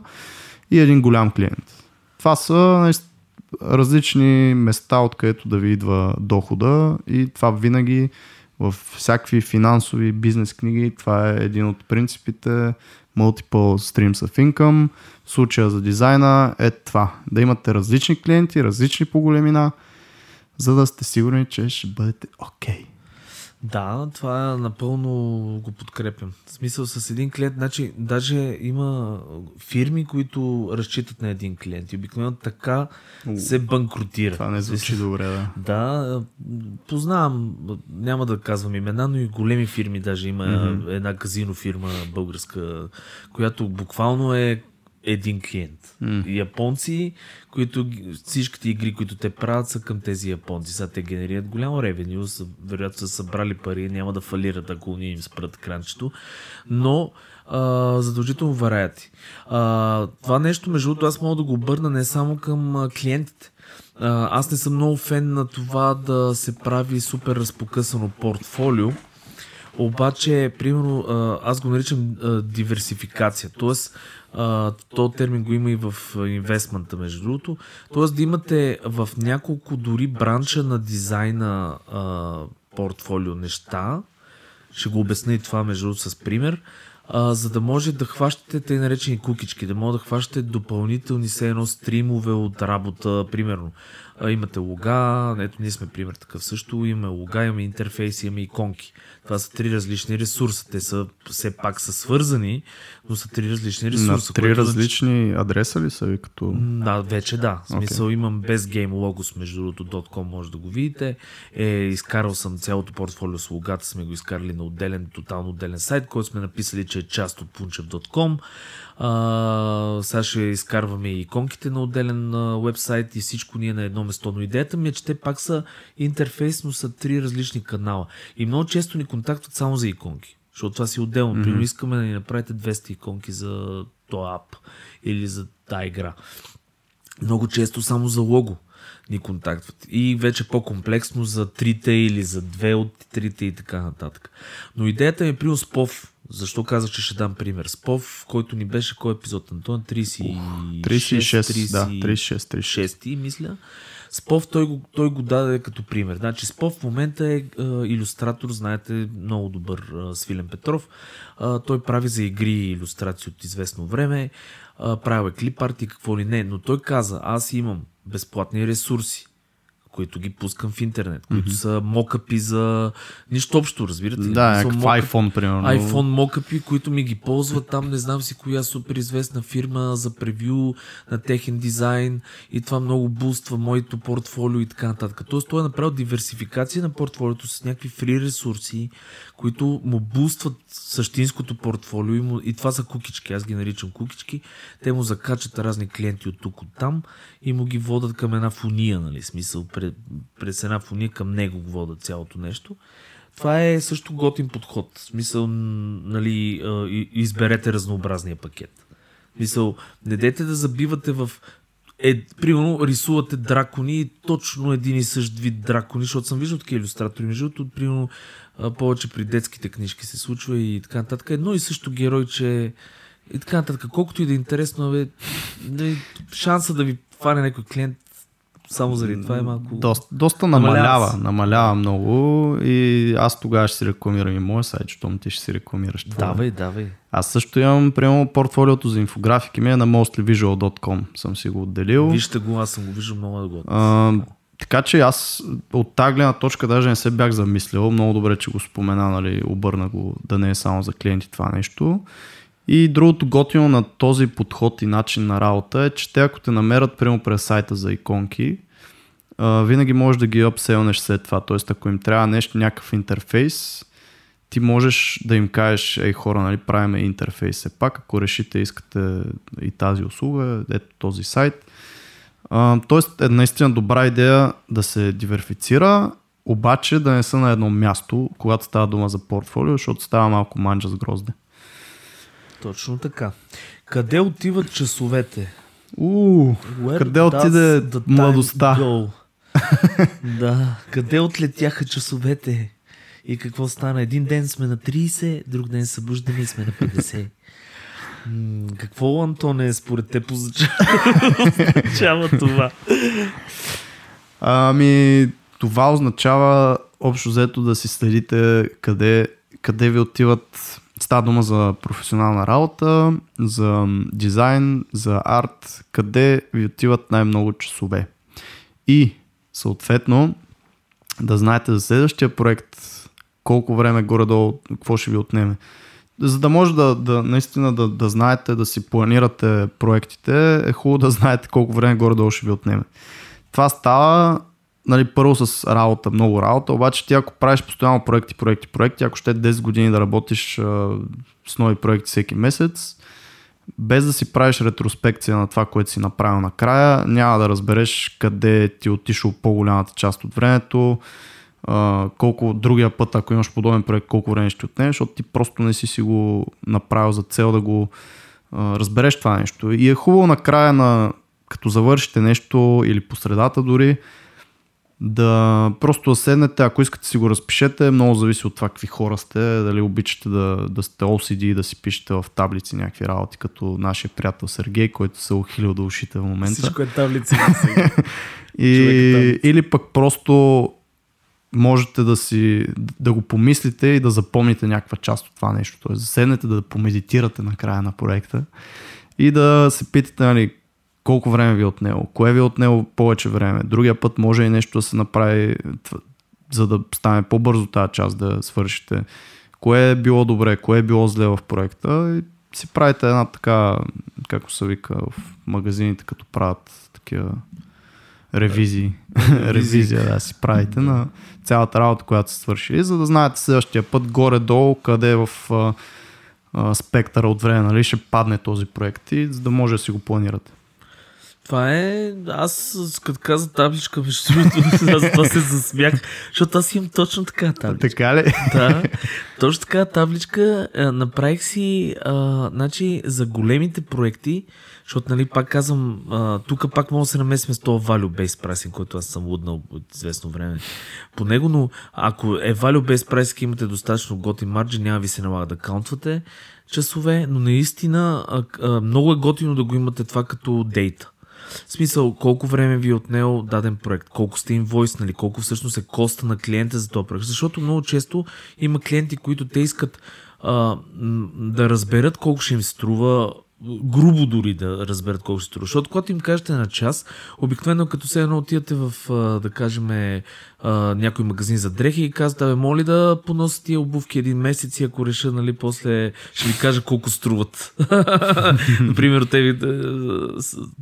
и един голям клиент. Това са нали, различни места, откъдето да ви идва дохода и това винаги в всякакви финансови бизнес книги, това е един от принципите multiple streams of income. В случая за дизайна е това. Да имате различни клиенти, различни по големина, за да сте сигурни, че ще бъдете окей. Okay. Да, това напълно го подкрепям. В смисъл с един клиент, значи даже има фирми, които разчитат на един клиент и обикновено така се банкротира. Това не звучи добре, да. Да, познавам, няма да казвам имена, но и големи фирми, даже има mm-hmm. една казино фирма българска, която буквално е един клиент. Mm. Японци, които всичките игри, които те правят, са към тези японци. Сега те генерират голямо ревеню, са, вероятно са събрали пари, няма да фалират, ако ние им спрат кранчето. Но а, задължително вараяти. А, това нещо, между другото, аз мога да го обърна не само към клиентите. А, аз не съм много фен на това да се прави супер разпокъсано портфолио, обаче, примерно, аз го наричам диверсификация. Тоест, то термин го има и в инвестмента, между другото. Тоест да имате в няколко дори бранча на дизайна портфолио неща. Ще го обясня и това, между другото, с пример. А, за да може да хващате тъй наречени кукички, да може да хващате допълнителни все едно стримове от работа, примерно. Имате лога, ето ние сме пример такъв също, имаме лога, имаме интерфейс, имаме иконки. Това са три различни ресурса. Те са все пак са свързани, но са три различни ресурса. На три различни адреса ли са ви като... Да, вече да. В смисъл okay. имам без гейм логос, между другото, .com може да го видите. Е, изкарал съм цялото портфолио с логата, сме го изкарали на отделен, тотално отделен сайт, който сме написали, че е част от punchev.com. А, сега ще изкарваме и иконките на отделен вебсайт и всичко ние на едно место. Но идеята ми е, че те пак са интерфейс, но са три различни канала. И много често ни контактуват само за иконки. Защото това си отделно. Mm-hmm. Примерно искаме да ни направите 200 иконки за този ап или за тази игра. Много често само за лого ни контактват. И вече по-комплексно за трите или за две от трите и така нататък. Но идеята ми е при Спов. Защо казах, че ще дам пример? Спов, който ни беше кой епизод? Антон 36, 36, 30, да, 36, 36. мисля. Спов той го, той го даде като пример. Значи Спов в момента е а, иллюстратор, знаете, много добър а, Свилен Петров. А, той прави за игри иллюстрации от известно време, а, правил е клип арти, какво ли не, но той каза, аз имам безплатни ресурси които ги пускам в интернет, които mm-hmm. са мокъпи за нищо общо, разбирате ли? Да, някакъв iPhone, примерно. iPhone мокъпи, които ми ги ползват там, не знам си коя супер известна фирма за превю на техен дизайн и това много буства моето портфолио и така нататък. Тоест той е направил диверсификация на портфолиото с някакви фри ресурси, които му бустват същинското портфолио и, му, и това са кукички, аз ги наричам кукички, те му закачат разни клиенти от тук, от там и му ги водат към една фуния, нали, смисъл, през една фуния към него го цялото нещо. Това е също готин подход. В смисъл, нали, изберете разнообразния пакет. В смисъл, не дете да забивате в е, примерно, рисувате дракони, точно един и същ вид дракони, защото съм виждал такива иллюстратори. Между другото, примерно, повече при детските книжки се случва и така нататък. Едно и също геройче и така нататък. Колкото и да е интересно, бе, шанса да ви фане някой клиент само заради това е малко... Доста, доста намалява, намалява много и аз тогава ще си рекламирам и моя сайт, щом ти ще си рекламираш това. Давай, давай. Аз също имам, примерно, портфолиото за инфографики ми е на mostlyvisual.com съм си го отделил. Вижте го, аз съм го виждал много да го а, така че аз от тази гледна точка даже не се бях замислил. Много добре, че го спомена, нали, обърна го да не е само за клиенти това нещо. И другото готино на този подход и начин на работа е, че те ако те намерят прямо през сайта за иконки, винаги можеш да ги апселнеш след това. Тоест, ако им трябва нещо, някакъв интерфейс, ти можеш да им кажеш, ей хора, нали, правиме интерфейс все пак, ако решите искате и тази услуга, ето този сайт. тоест е наистина добра идея да се диверсифицира, обаче да не са на едно място, когато става дума за портфолио, защото става малко манджа с грозде. Точно така. Къде отиват часовете? У, къде отиде младостта? [laughs] да, къде отлетяха часовете? И какво стана? Един ден сме на 30, друг ден събуждаме и сме на 50. М- какво, Антоне, според те означава това? Ами, това означава общо взето да си следите къде, къде ви отиват Става дума за професионална работа, за дизайн, за арт, къде ви отиват най-много часове. И съответно да знаете за следващия проект колко време горе-долу, какво ще ви отнеме. За да може да, да наистина да, да знаете, да си планирате проектите, е хубаво да знаете колко време горе-долу ще ви отнеме. Това става нали, първо с работа, много работа, обаче ти ако правиш постоянно проекти, проекти, проекти, ако ще 10 години да работиш а, с нови проекти всеки месец, без да си правиш ретроспекция на това, което си направил накрая, няма да разбереш къде ти е отишъл по-голямата част от времето, а, колко другия път, ако имаш подобен проект, колко време ще отнеш, защото ти просто не си си го направил за цел да го а, разбереш това нещо. И е хубаво накрая на като завършите нещо или по средата дори, да просто да седнете, ако искате си го разпишете, много зависи от това какви хора сте, дали обичате да, да сте OCD и да си пишете в таблици някакви работи, като нашия приятел Сергей, който се ухилил да ушите в момента. Всичко е таблици. [laughs] и, или пък просто можете да си да го помислите и да запомните някаква част от това нещо. Тоест да седнете да помедитирате на края на проекта и да се питате, нали, колко време ви е отнело, кое ви е отнело повече време. Другия път може и нещо да се направи, за да стане по-бързо тази част да свършите. Кое е било добре, кое е било зле в проекта и си правите една така, както се вика в магазините, като правят такива ревизии. Ревизия, да, си правите на цялата работа, която сте свършили, за да знаете следващия път горе-долу къде в а, а, спектъра от време нали, ще падне този проект и за да може да си го планирате. Това е... Аз, като каза табличка, между другото, [laughs] аз това се засмях, защото аз имам точно така табличка. Така ли? Да, [laughs] точно така табличка. Направих си, а, значи, за големите проекти, защото, нали, пак казвам, тук пак мога да се намесим с този Value Based Pricing, който аз съм луднал от известно време по него, но ако е Value Based Pricing имате достатъчно готин марджин, няма ви се налага да каунтвате часове, но наистина а, а, много е готино да го имате това като дейта. В смисъл, колко време ви е отнел даден проект, колко сте инвойснали, колко всъщност е коста на клиента за този проект. Защото много често има клиенти, които те искат а, да разберат колко ще им струва грубо дори да разберат колко ще струва. Защото когато им кажете на час, обикновено като се едно отидете в, да кажем, някой магазин за дрехи и казвате, бе, моли да поноси тия обувки един месец и ако реша, нали, после ще ви кажа колко струват. [laughs] Например, те ви,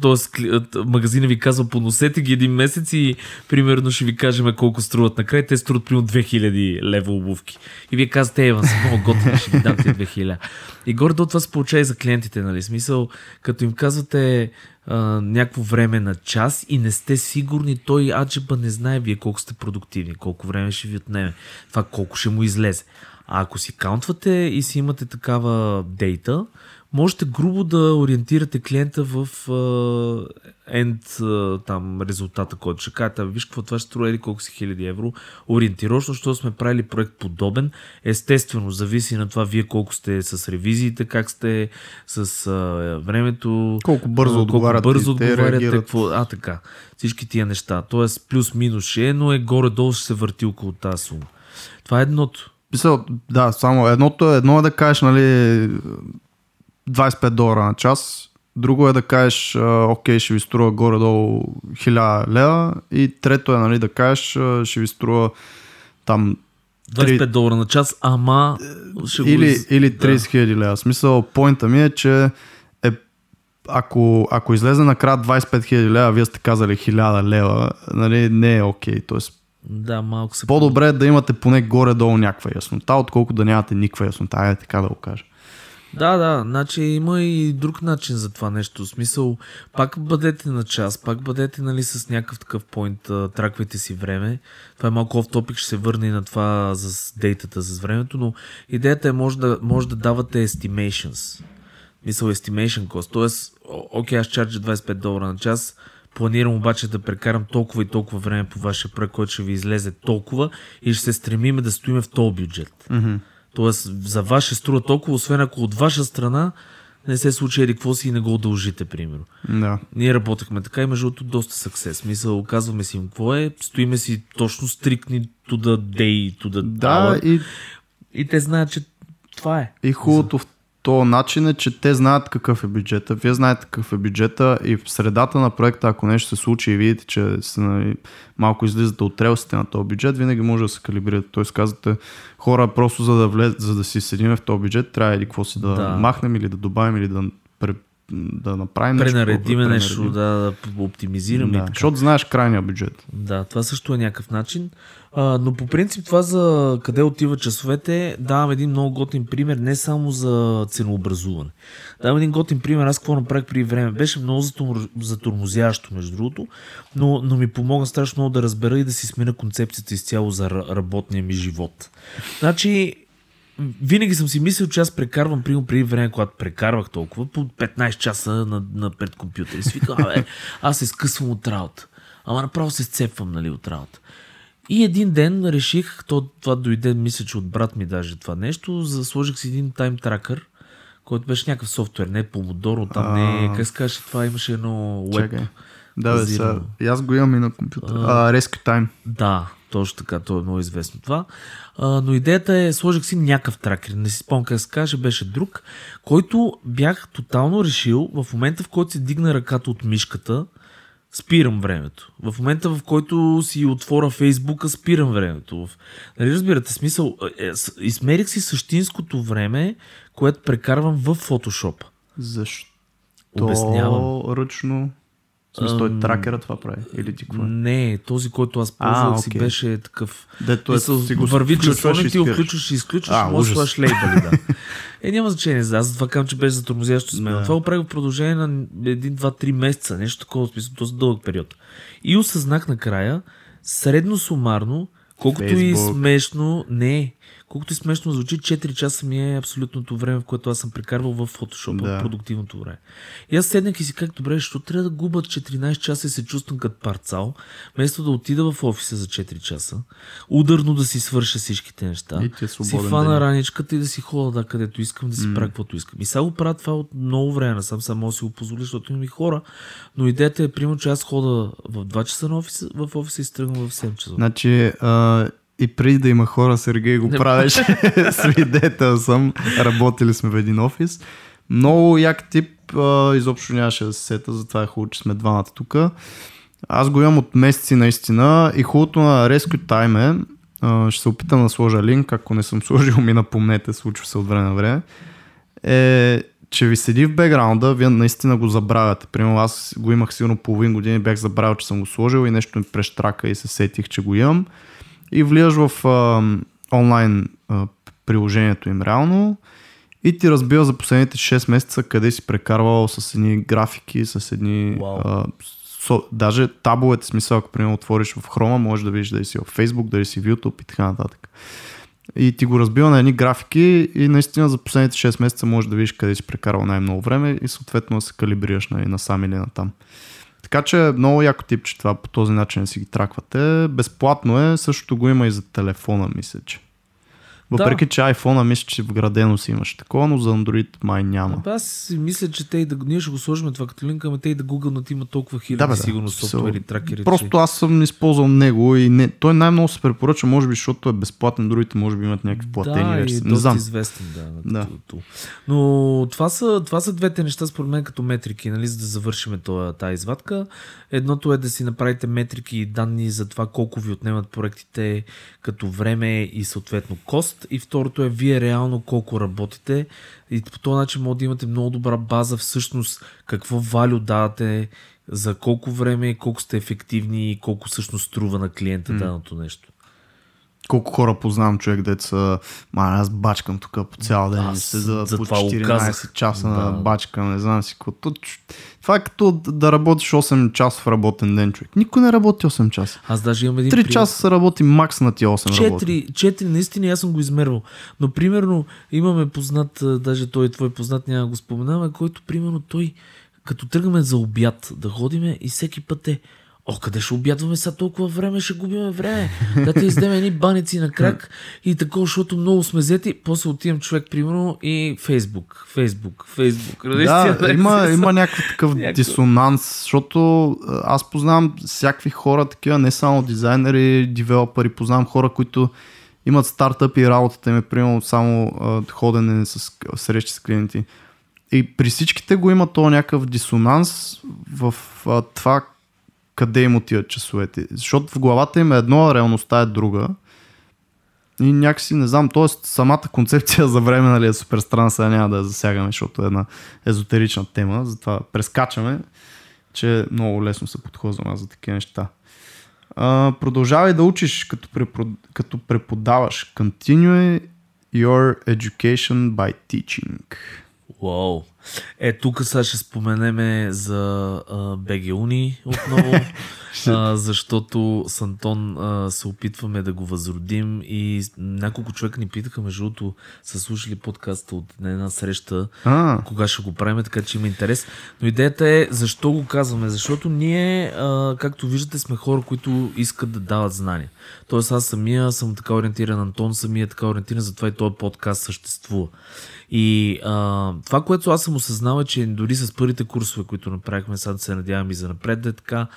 т.е. магазина ви казва, поносете ги един месец и примерно ще ви кажем колко струват накрая. Те струват примерно 2000 лева обувки. И вие казвате, Еван, съм много готин, ще ви дам тия 2000. И горе до това се получава и за клиентите, нали? Смисъл, като им казвате а, някакво време на час и не сте сигурни, той аджеба не знае вие колко сте продуктивни, колко време ще ви отнеме, това колко ще му излезе. А ако си каунтвате и си имате такава дейта, можете грубо да ориентирате клиента в end uh, там резултата, който ще кажете, виж какво това ще струва или колко си хиляди евро. Ориентировъчно, защото сме правили проект подобен. Естествено, зависи на това вие колко сте с ревизиите, как сте с uh, времето. Колко бързо колко отговаряте. Бързо отговаряте. Какво, а, така. Всички тия неща. Тоест, плюс-минус ще е, но е горе-долу ще се върти около тази сума. Това е едното. Писал, да, само едното, едно е да кажеш, нали, 25 долара на час. Друго е да кажеш, окей, ще ви струва горе-долу 1000 лева. И трето е нали, да кажеш, ще ви струва там 25 долара на час, ама ще или, го... или 30 хиляди да. лева. Смисъл, поинта ми е, че е, ако, ако излезе накрая 25 хиляди лева, вие сте казали 1000 лева, нали, не е окей. Okay. Тоест, да, малко се... По-добре е да имате поне горе-долу някаква яснота, отколкото да нямате никаква яснота, айде така да го кажа. Да, да, значи има и друг начин за това нещо. В смисъл, пак бъдете на час, пак бъдете нали, с някакъв такъв поинт, траквайте си време. Това е малко в топик, ще се върне и на това за дейтата, с времето, но идеята е може да, може да давате estimations. Мисъл estimation cost. Тоест, окей, аз чарджа 25 долара на час, планирам обаче да прекарам толкова и толкова време по вашия проект, който ще ви излезе толкова и ще се стремиме да стоиме в този бюджет. Mm-hmm. Тоест, за вас ще струва толкова, освен ако от ваша страна не се случи еди какво си и не го удължите, примерно. Да. Ние работехме така и между другото доста съксес. Мисъл, оказваме си им какво е, стоиме си точно стрикни to the day, to the Да, hour, и... и те знаят, че това е. И хубавото в то начин е, че те знаят какъв е бюджета, вие знаете какъв е бюджета и в средата на проекта, ако нещо се случи и видите, че се, нали, малко излизате от трелсите на този бюджет, винаги може да се калибрирате. Тоест казвате, хора, просто за да, влез, за да си седим в този бюджет, трябва или какво си да, да махнем или да добавим или да да направим Пренаредиме нещо, нещо да, да оптимизираме. Да, защото знаеш крайния бюджет. Да, това също е някакъв начин. А, но по принцип това за къде отива часовете, давам един много готин пример, не само за ценообразуване. Давам един готин пример, аз какво направих при време. Беше много затормозящо, между другото, но, но ми помогна страшно много да разбера и да си смена концепцията изцяло за работния ми живот. Значи, винаги съм си мислил, че аз прекарвам, примерно преди време, когато прекарвах толкова, по 15 часа на, на пред компютър. И си абе, аз се скъсвам от работа. Ама направо се сцепвам, нали, от работа. И един ден реших, то, това дойде, мисля, че от брат ми даже това нещо, за, сложих си един тайм тракър, който беше някакъв софтуер, не Помодоро, там не, как се каже това, имаше едно веб. Да, бе. И аз го имам и на компютъра. А, Rescue Time. Да, точно така, то е много известно това. А, но идеята е, сложих си някакъв тракер, не си спомням как се каже, беше друг, който бях тотално решил в момента, в който се дигна ръката от мишката, спирам времето. В момента, в който си отворя Фейсбука, спирам времето. В... Нали разбирате, смисъл, е, с- измерих си същинското време, което прекарвам в Photoshop. Защо Обяснявам. ръчно? Смисъл, той Ам, тракера това прави? Или ти какво? е? Не, този, който аз А, ползвах си беше такъв Дето е, си го върви часовник, и ти включваш и изключваш, А, можеш да лейбъли, да. [laughs] Е, няма значение, аз затова казвам, че беше затормозящо с мен. Да. Това го правих в продължение на 1, 2, 3 месеца, нещо такова, в смисъл, доста дълъг период. И осъзнах накрая, средно сумарно, колкото и Фейсбук. смешно, не, колкото и смешно звучи, 4 часа ми е абсолютното време, в което аз съм прекарвал в Photoshop, Да. продуктивното време. И аз седнах и си как добре, защо трябва да губа 14 часа и се чувствам като парцал, вместо да отида в офиса за 4 часа, ударно да си свърша всичките неща, И е си фана ден. раничката и да си ходя да, където искам, да си правя каквото искам. И сега го правя това от много време, насам само си го позволя, защото имам и хора, но идеята е, примерно, че аз хода в 2 часа на офиса, в офиса и стръгвам в 7 часа. Значи, а, и преди да има хора, Сергей го правеше. [laughs] Свидетел съм. Работили сме в един офис. Много як тип. А, изобщо нямаше да се сета, затова е хубаво, че сме двамата тук. Аз го имам от месеци наистина и хубавото на Rescue Time е, а, ще се опитам да сложа линк, ако не съм [laughs] сложил ми напомнете, случва се от време на време, е, че ви седи в бекграунда, вие наистина го забравяте. Примерно аз го имах сигурно половин година, бях забравил, че съм го сложил и нещо ми прещрака и се сетих, че го имам. И влизаш в а, онлайн а, приложението им реално и ти разбива за последните 6 месеца къде си прекарвал с едни графики, с едни... Вау. А, со, даже табовете, смисъл, ако примерно отвориш в Chrome, можеш да видиш дали си в Facebook, дали си в YouTube и така нататък. И ти го разбива на едни графики и наистина за последните 6 месеца можеш да видиш къде си прекарал най-много време и съответно да се калибрираш нали, насам или натам. Така че много яко тип, че това по този начин си ги траквате. Безплатно е, същото го има и за телефона, мисля, че. Въпреки, че iPhone мисля, че вградено си имаш такова, но за Android май няма. Абе, Аз си мисля, че те и да, ние ще го сложим това като линк, ама те и да гугълнат има толкова хиляди Да, бе, да. сигурно софтуери, тракери. Просто аз съм използвал него и не, той най-много се препоръча, може би, защото е безплатен, другите може би имат някакви платени да, версии. Не знам. известен, да. Да. да. Но това са, това са двете неща, според мен, като метрики, нали, за да завършим тази извадка. Едното е да си направите метрики и данни за това колко ви отнемат проектите като време и съответно кост. И второто е вие реално колко работите. И по този начин може да имате много добра база всъщност какво валю давате, за колко време, колко сте ефективни и колко всъщност струва на клиента даното нещо. Колко хора познавам човек, деца, ма аз бачкам тук по цял ден, Аз се за за по това го 14 казах. часа на Да. бачка, не знам си какво. Това е като да работиш 8 часов работен ден, човек. Никой не работи 8 часа. Аз даже имам един 3 приятел- часа се работи макс на тия 8 работи. Четири, четири, наистина аз съм го измервал. Но примерно имаме познат, даже той е твой познат, няма го споменаваме, който примерно той, като тръгваме за обяд да ходиме и всеки път е О, къде ще обядваме сега толкова време, ще губиме време. Да те издеме едни баници на крак и такова, защото много сме взети. После отивам човек, примерно, и Фейсбук, Фейсбук, Фейсбук. Да, има, има някакъв такъв Някакъв- дисонанс, защото аз познавам всякакви хора, такива, не само дизайнери, девелопери, познавам хора, които имат стартъпи и работата им е примерно само ходене с срещи с клиенти. И при всичките го има то някакъв дисонанс в а, това къде им отиват часовете. Защото в главата им е едно, а реалността е друга. И някакси, не знам, т.е. самата концепция [laughs] за време нали, е супер странна, сега няма да я засягаме, защото е една езотерична тема, затова прескачаме, че много лесно се подхождам аз за такива неща. А, продължавай да учиш като, препод... като преподаваш. Continue your education by teaching. Вау. Е, тук сега ще споменеме за а, БГ Уни отново, [laughs] а, защото с Антон а, се опитваме да го възродим и няколко човека ни питаха, между другото, са слушали подкаста от една среща, А, кога ще го правим, така че има интерес. Но идеята е защо го казваме. Защото ние, а, както виждате, сме хора, които искат да дават знания. Тоест аз самия съм така ориентиран, Антон самия е така ориентиран, затова и този подкаст съществува. И а, това, което аз съм осъзнал е, че дори с първите курсове, които направихме, сега се надявам и за напред да е така,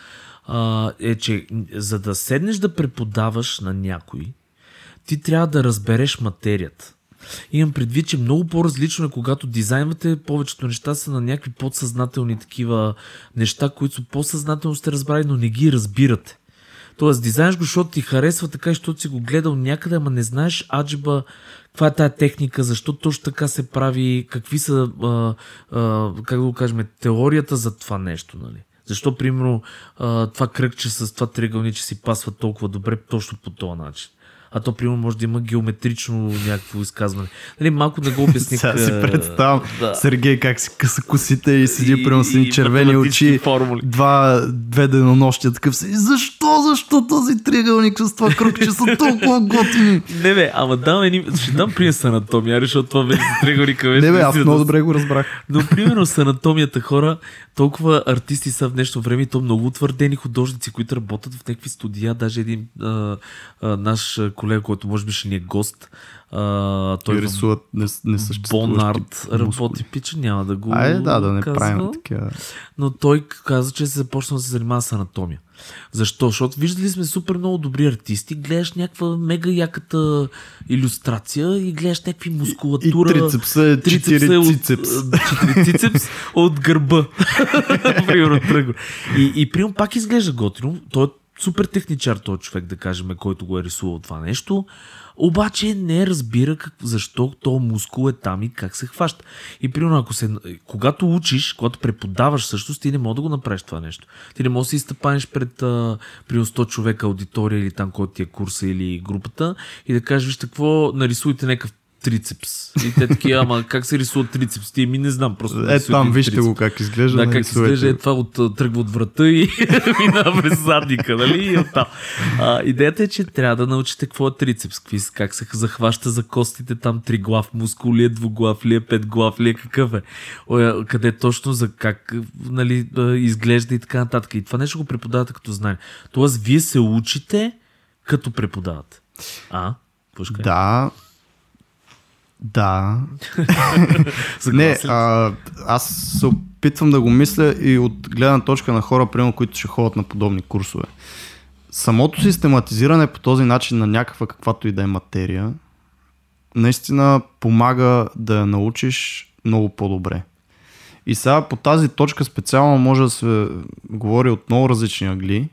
е, че за да седнеш да преподаваш на някой, ти трябва да разбереш материята. Имам предвид, че много по-различно е, когато дизайнвате, повечето неща са на някакви подсъзнателни такива неща, които по-съзнателно сте разбрали, но не ги разбирате. Тоест, дизайнш го, защото ти харесва така, защото си го гледал някъде, ама не знаеш аджиба каква е тая техника, защо точно така се прави, какви са, а, а, как да го кажем, теорията за това нещо, нали? Защо, примерно, а, това кръгче с това триъгълниче си пасва толкова добре точно по този начин? А то, примерно, може да има геометрично някакво изказване. Нали, малко да го обясних. Сега си представям да. Сергей как си къса косите и седи при с червени очи, формули. два, две денонощия такъв си. Защо, защо този триъгълник с това кръгче са толкова готини? Не бе, ама дам едни, ще дам пример с анатомия, защото това вече триъгълника вече. Не бе, аз много добре го разбрах. Но примерно с анатомията хора, толкова артисти са в днешно време и то много утвърдени художници, които работят в някакви студия, даже един а, а, наш колега, който може би ще ни е гост. А, той рисуват не, не Бонард работи пича, няма да го Айде, да, да не казва, правим такива. Но той каза, че се започна да се занимава с анатомия. Защо? Защото виждали сме супер много добри артисти, гледаш някаква мега яката иллюстрация и гледаш някакви мускулатура. И трицепса е четири цицепс. [laughs] Четири цицепс от гърба. [laughs] примерно тръгва. И, и примерно пак изглежда готино. Той е супер техничар този човек, да кажем, който го е рисувал това нещо, обаче не разбира как, защо то мускул е там и как се хваща. И примерно, ако се, когато учиш, когато преподаваш също, ти не можеш да го направиш това нещо. Ти не можеш да се изтъпанеш пред а, при 100 човека аудитория или там, който ти е курса или групата и да кажеш, какво, нарисуйте някакъв трицепс. И те такива, ама как се рисува трицепс? Ти ми не знам. Просто е, там вижте трицепс. го как изглежда. Да, как изглежда. Е това от, тръгва от врата и [laughs] минава през задника, нали? И оттам. А, идеята е, че трябва да научите какво е трицепс, какви, как се захваща за костите там, триглав мускул ли е, двуглав ли е, петглав ли е, какъв е. О, къде точно за как нали, изглежда и така нататък. И това нещо го преподавате като знание. Тоест, вие се учите като преподавате. А? Пушка. Да, да. [laughs] не, а, аз се опитвам да го мисля и от гледна точка на хора, примерно, които ще ходят на подобни курсове. Самото систематизиране по този начин на някаква каквато и да е материя, наистина помага да я научиш много по-добре. И сега по тази точка специално може да се говори от много различни агли.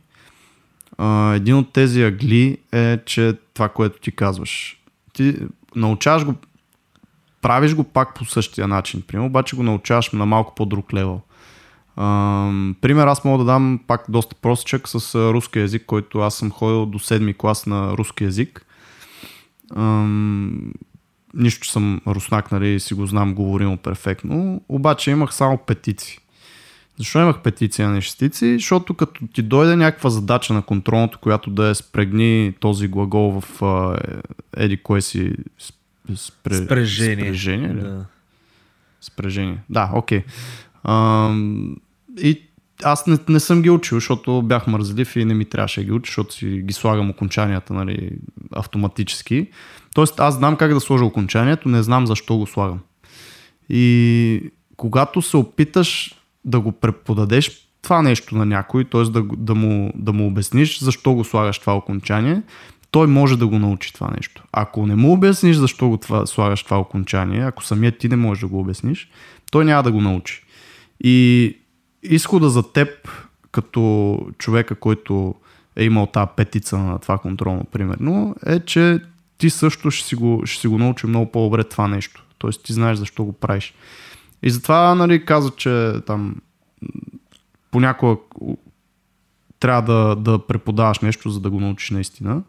А, един от тези агли е, че това, което ти казваш. Ти научаваш го правиш го пак по същия начин, примерно, обаче го научаваш на малко по-друг левел. Uh, пример, аз мога да дам пак доста простичък с руски язик, който аз съм ходил до седми клас на руски язик. Uh, нищо, че съм руснак, нали, си го знам, говорим перфектно, обаче имах само петици. Защо имах петиция на шестици? Защото като ти дойде някаква задача на контролното, която да е спрегни този глагол в uh, еди кое си Спре... Спрежение. Спрежение ли? Да. Спрежение. Да, окей. Okay. и аз не, не съм ги учил, защото бях мързлив и не ми трябваше да ги уча, защото си ги слагам окончанията нали, автоматически. Тоест аз знам как да сложа окончанието, не знам защо го слагам. И когато се опиташ да го преподадеш това нещо на някой, т.е. Да, да, му, да му обясниш защо го слагаш това окончание, той може да го научи това нещо. Ако не му обясниш защо го това, слагаш това окончание, ако самият ти не можеш да го обясниш, той няма да го научи. И изхода за теб, като човека, който е имал тази петица на това контролно, примерно, е, че ти също ще си го, ще си го научи много по-добре това нещо. Тоест ти знаеш защо го правиш. И затова, нали, каза, че там понякога трябва да, да преподаваш нещо, за да го научиш наистина.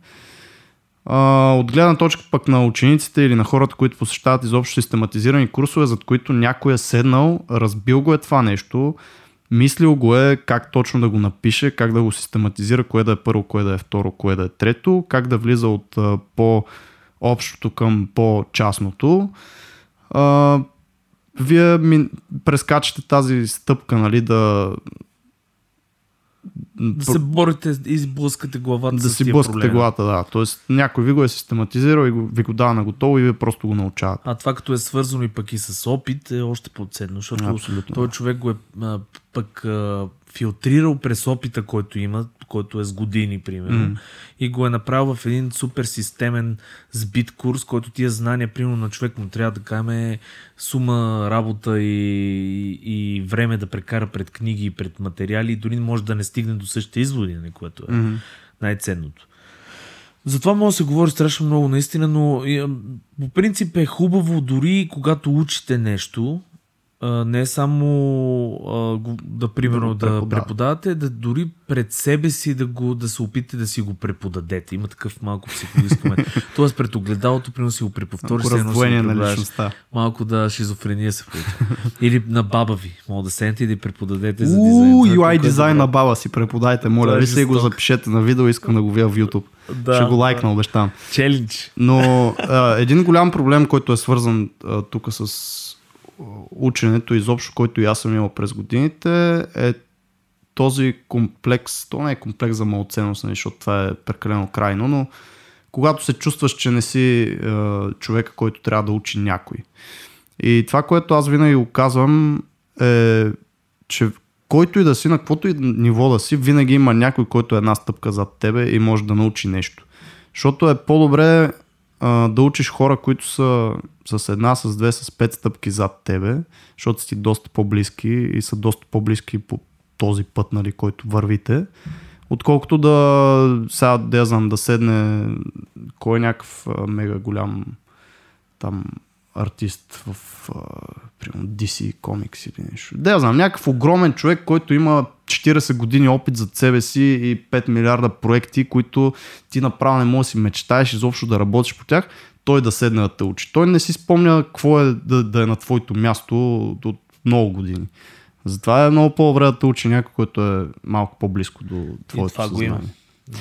От гледна точка пък на учениците или на хората, които посещават изобщо систематизирани курсове, зад които някой е седнал, разбил го е това нещо, мислил го е как точно да го напише, как да го систематизира, кое да е първо, кое да е второ, кое да е трето, как да влиза от по-общото към по-частното. Вие ми прескачате тази стъпка, нали, да Да се борите и блъскате главата да си блъскате главата, да. Тоест някой ви го е систематизирал и ви го дава на готово и вие просто го научавате. А това като е свързано и пък и с опит е още по-ценно, защото Абсолютно. той човек го е пък филтрирал през опита, който има, който е с години, примерно, М. и го е направил в един супер системен сбит курс, който тия знания, примерно на човек му трябва да кажем сума работа и, и време да прекара пред книги и пред материали, и дори може да не стигне до същите изводи, нали, което е Мгм. най-ценното. Затова може да се говори страшно много наистина, но по принцип е хубаво дори когато учите нещо, а, не само а, го- да примерно Да да, го да преподавате. да дори пред себе си да, го, да се опитате да си го преподадете. Има такъв малко психологически момент. [laughs] Тоест пред огледалото, примерно си го преповториш, Малко раздвоение на личността. Малко да шизофрения се получи. [laughs] Или на баба ви. Мога да седнете и да преподадете за дизайн. Е UI дизайн на баба си преподайте, моля. Това е си го запишете на видео, искам да го видя в YouTube. Да, Ще го да. лайкна, обещавам. Челендж. Но а, един голям проблем, който е свързан а, тук с ученето изобщо, който и аз съм имал през годините, е този комплекс, то не е комплекс за малоценност, нали, защото това е прекалено крайно, но когато се чувстваш, че не си а, човека, който трябва да учи някой. И това, което аз винаги го казвам е, че който и да си, на каквото и ниво да си, винаги има някой, който е една стъпка зад тебе и може да научи нещо. Защото е по-добре а, да учиш хора, които са с една, с две, с пет стъпки зад тебе, защото си доста по-близки и са доста по-близки по този път, нали, който вървите, отколкото да сега да знам, да седне кой е някакъв мега голям там артист в а, примерно DC Comics или нещо. Да, знам, някакъв огромен човек, който има 40 години опит зад себе си и 5 милиарда проекти, които ти направо не можеш да си мечтаеш изобщо да работиш по тях, той да седне да те учи. Той не си спомня какво е да, да е на твоето място от много години. Затова е много по-добре да те учи някой, който е малко по-близко до твоето съзнание. има.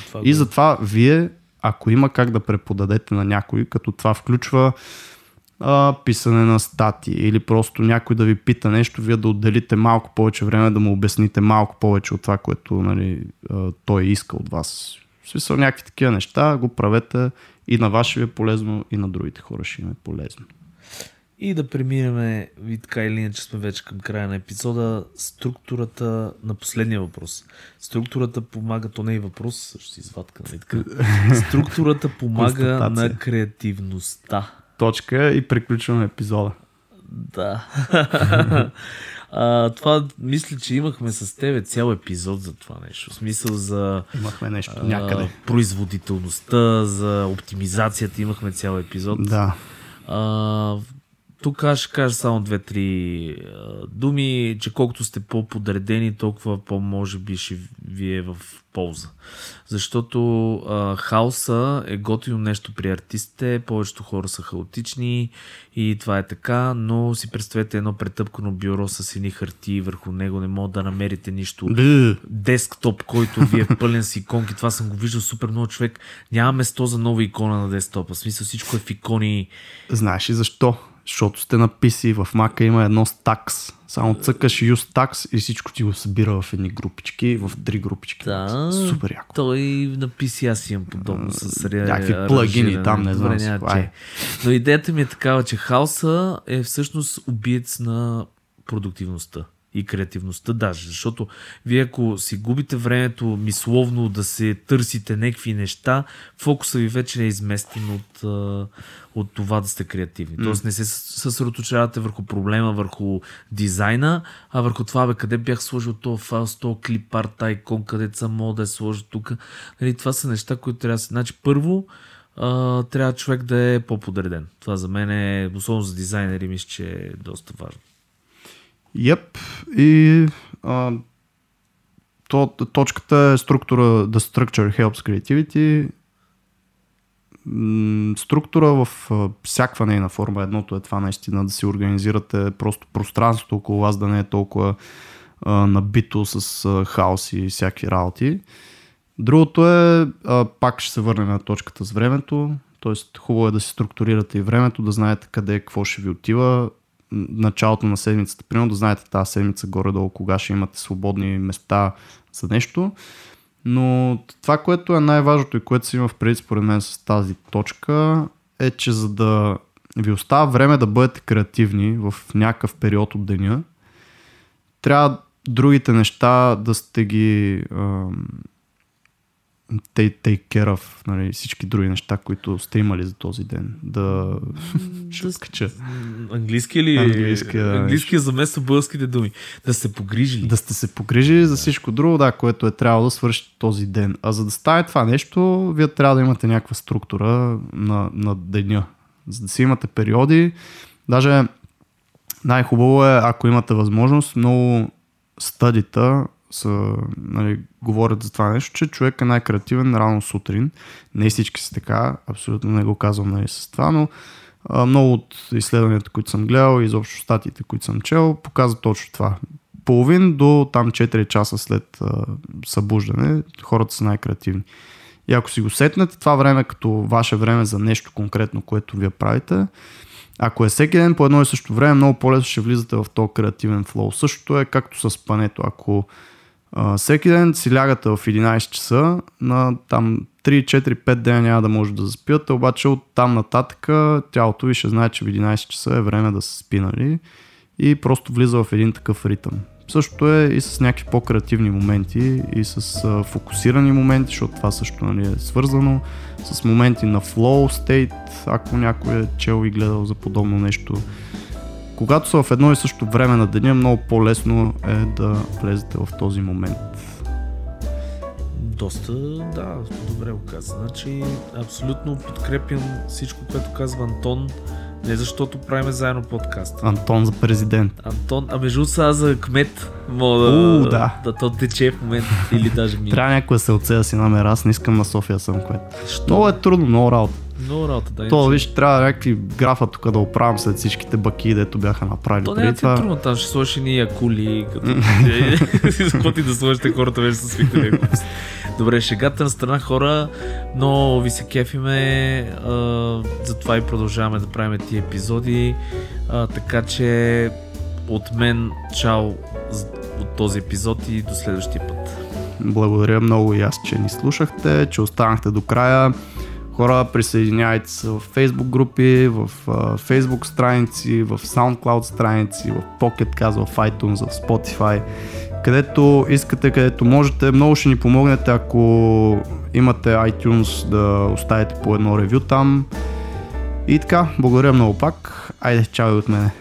Това И затова вие, ако има как да преподадете на някой, като това включва а, писане на стати или просто някой да ви пита нещо, вие да отделите малко повече време да му обясните малко повече от това, което нали, а, той иска от вас. В смисъл някакви такива неща, го правете и на вас ще ви е полезно, и на другите хора ще им е полезно. И да преминем, и така или иначе сме вече към края на епизода, структурата на последния въпрос. Структурата помага, то не е въпрос, също си извадка, нали така? [laughs] Структурата помага на креативността. Точка и приключваме епизода. Да. [laughs] а, това мисля, че имахме с тебе цял епизод за това нещо. В смисъл за Имахме нещо а, някъде. производителността, за оптимизацията имахме цял епизод. Да. А, тук аз ще кажа само две-три думи, че колкото сте по-подредени, толкова по-може би ще ви е в полза. Защото а, хаоса е готино нещо при артистите, повечето хора са хаотични и това е така, но си представете едно претъпкано бюро с едни хартии върху него, не мога да намерите нищо десктоп, който ви е пълен с иконки. Това съм го виждал супер много човек. Няма место за нова икона на десктопа. В смисъл всичко е в икони. Знаеш ли защо? Защото сте на PC, в Mac има едно стакс. Само цъкаш use tax и всичко ти го събира в едни групички, в три групички. Да. Супер яко. Той на PC аз имам подобно с ре... някакви плагини там, не знам Добре, какво е. Но идеята ми е такава, че хаоса е всъщност убиец на продуктивността и креативността даже, защото вие ако си губите времето мисловно да се търсите някакви неща, фокуса ви вече е изместен от, от това да сте креативни. Тоест не се със- съсредоточавате върху проблема, върху дизайна, а върху това, бе, къде бях сложил този файл, с този клип арт, тази икон, къде съм мога да я сложа тук. Нали, това са неща, които трябва да се... Значи, първо, а, трябва човек да е по-подреден. Това за мен е, особено за дизайнери, мисля, че е доста важно. Йеп. И а, то, точката е структура The structure helps creativity. Структура в а, всякаква нейна форма. Едното е това наистина да си организирате просто пространството около вас да не е толкова а, набито с а, хаос и всякакви работи. Другото е, а, пак ще се върнем на точката с времето, т.е. хубаво е да си структурирате и времето, да знаете къде какво ще ви отива. Началото на седмицата. Примерно да знаете тази седмица горе-долу кога ще имате свободни места за нещо. Но това, което е най-важното и което си има в преди според мен с тази точка е, че за да ви остава време да бъдете креативни в някакъв период от деня, трябва другите неща да сте ги take, take care of нали, всички други неща, които сте имали за този ден. Да, [laughs] ще скача. Английски или? Английски, да. Английски е замества българските думи. Да сте погрижили. Да сте се погрижили за всичко друго, да, което е трябвало да свършите този ден. А за да стане това нещо, вие трябва да имате някаква структура на, на деня. За да си имате периоди. Даже най-хубаво е, ако имате възможност, много стадита са, нали, говорят за това нещо, че човек е най-креативен рано сутрин. Не всички са така, абсолютно не го казвам нали, с това, но а, много от изследванията, които съм гледал и изобщо статиите, които съм чел, показват точно това. Половин до там 4 часа след а, събуждане хората са най-креативни. И ако си го сетнете това време като ваше време за нещо конкретно, което вие правите, ако е всеки ден по едно и също време, много по-лесно ще влизате в този креативен флоу. Същото е както с спането. Ако всеки ден си лягате в 11 часа, на там 3, 4, 5 дена няма да може да заспивате, обаче от там нататък тялото ви ще знае, че в 11 часа е време да се спи, нали? И просто влиза в един такъв ритъм. Същото е и с някакви по-креативни моменти и с а, фокусирани моменти, защото това също нали, е свързано, с моменти на flow state, ако някой е чел и гледал за подобно нещо. Когато са в едно и също време на деня, много по-лесно е да влезете в този момент. Доста, да, добре го каза. Значи, абсолютно подкрепям всичко, което казва Антон. Не защото правиме заедно подкаст. Антон за президент. Антон, а между сега за кмет мога да, У, да. да, то тече в момента или даже ми. Трябва някой да се отсея да си намера, аз не искам на София съм кмет. Що? Много е трудно, много работа. Много работа, да. То, виж, трябва някакви графа тук да оправям след всичките баки, дето бяха направили. То няма това... трудно, там ще сложиш ни якули, като с [laughs] какво ти да сложите хората вече са свикнали. Добре, шегата на страна хора, но ви се кефиме, а, затова и продължаваме да правим тия епизоди, а, така че от мен чао от този епизод и до следващия път. Благодаря много и аз, че ни слушахте, че останахте до края. Хора, присъединяйте се в Facebook групи, в а, Facebook страници, в SoundCloud страници, в Pocket Cast, в iTunes, в Spotify. Където искате, където можете. Много ще ни помогнете, ако имате iTunes да оставите по едно ревю там. И така, благодаря много пак. Айде, чао и от мене.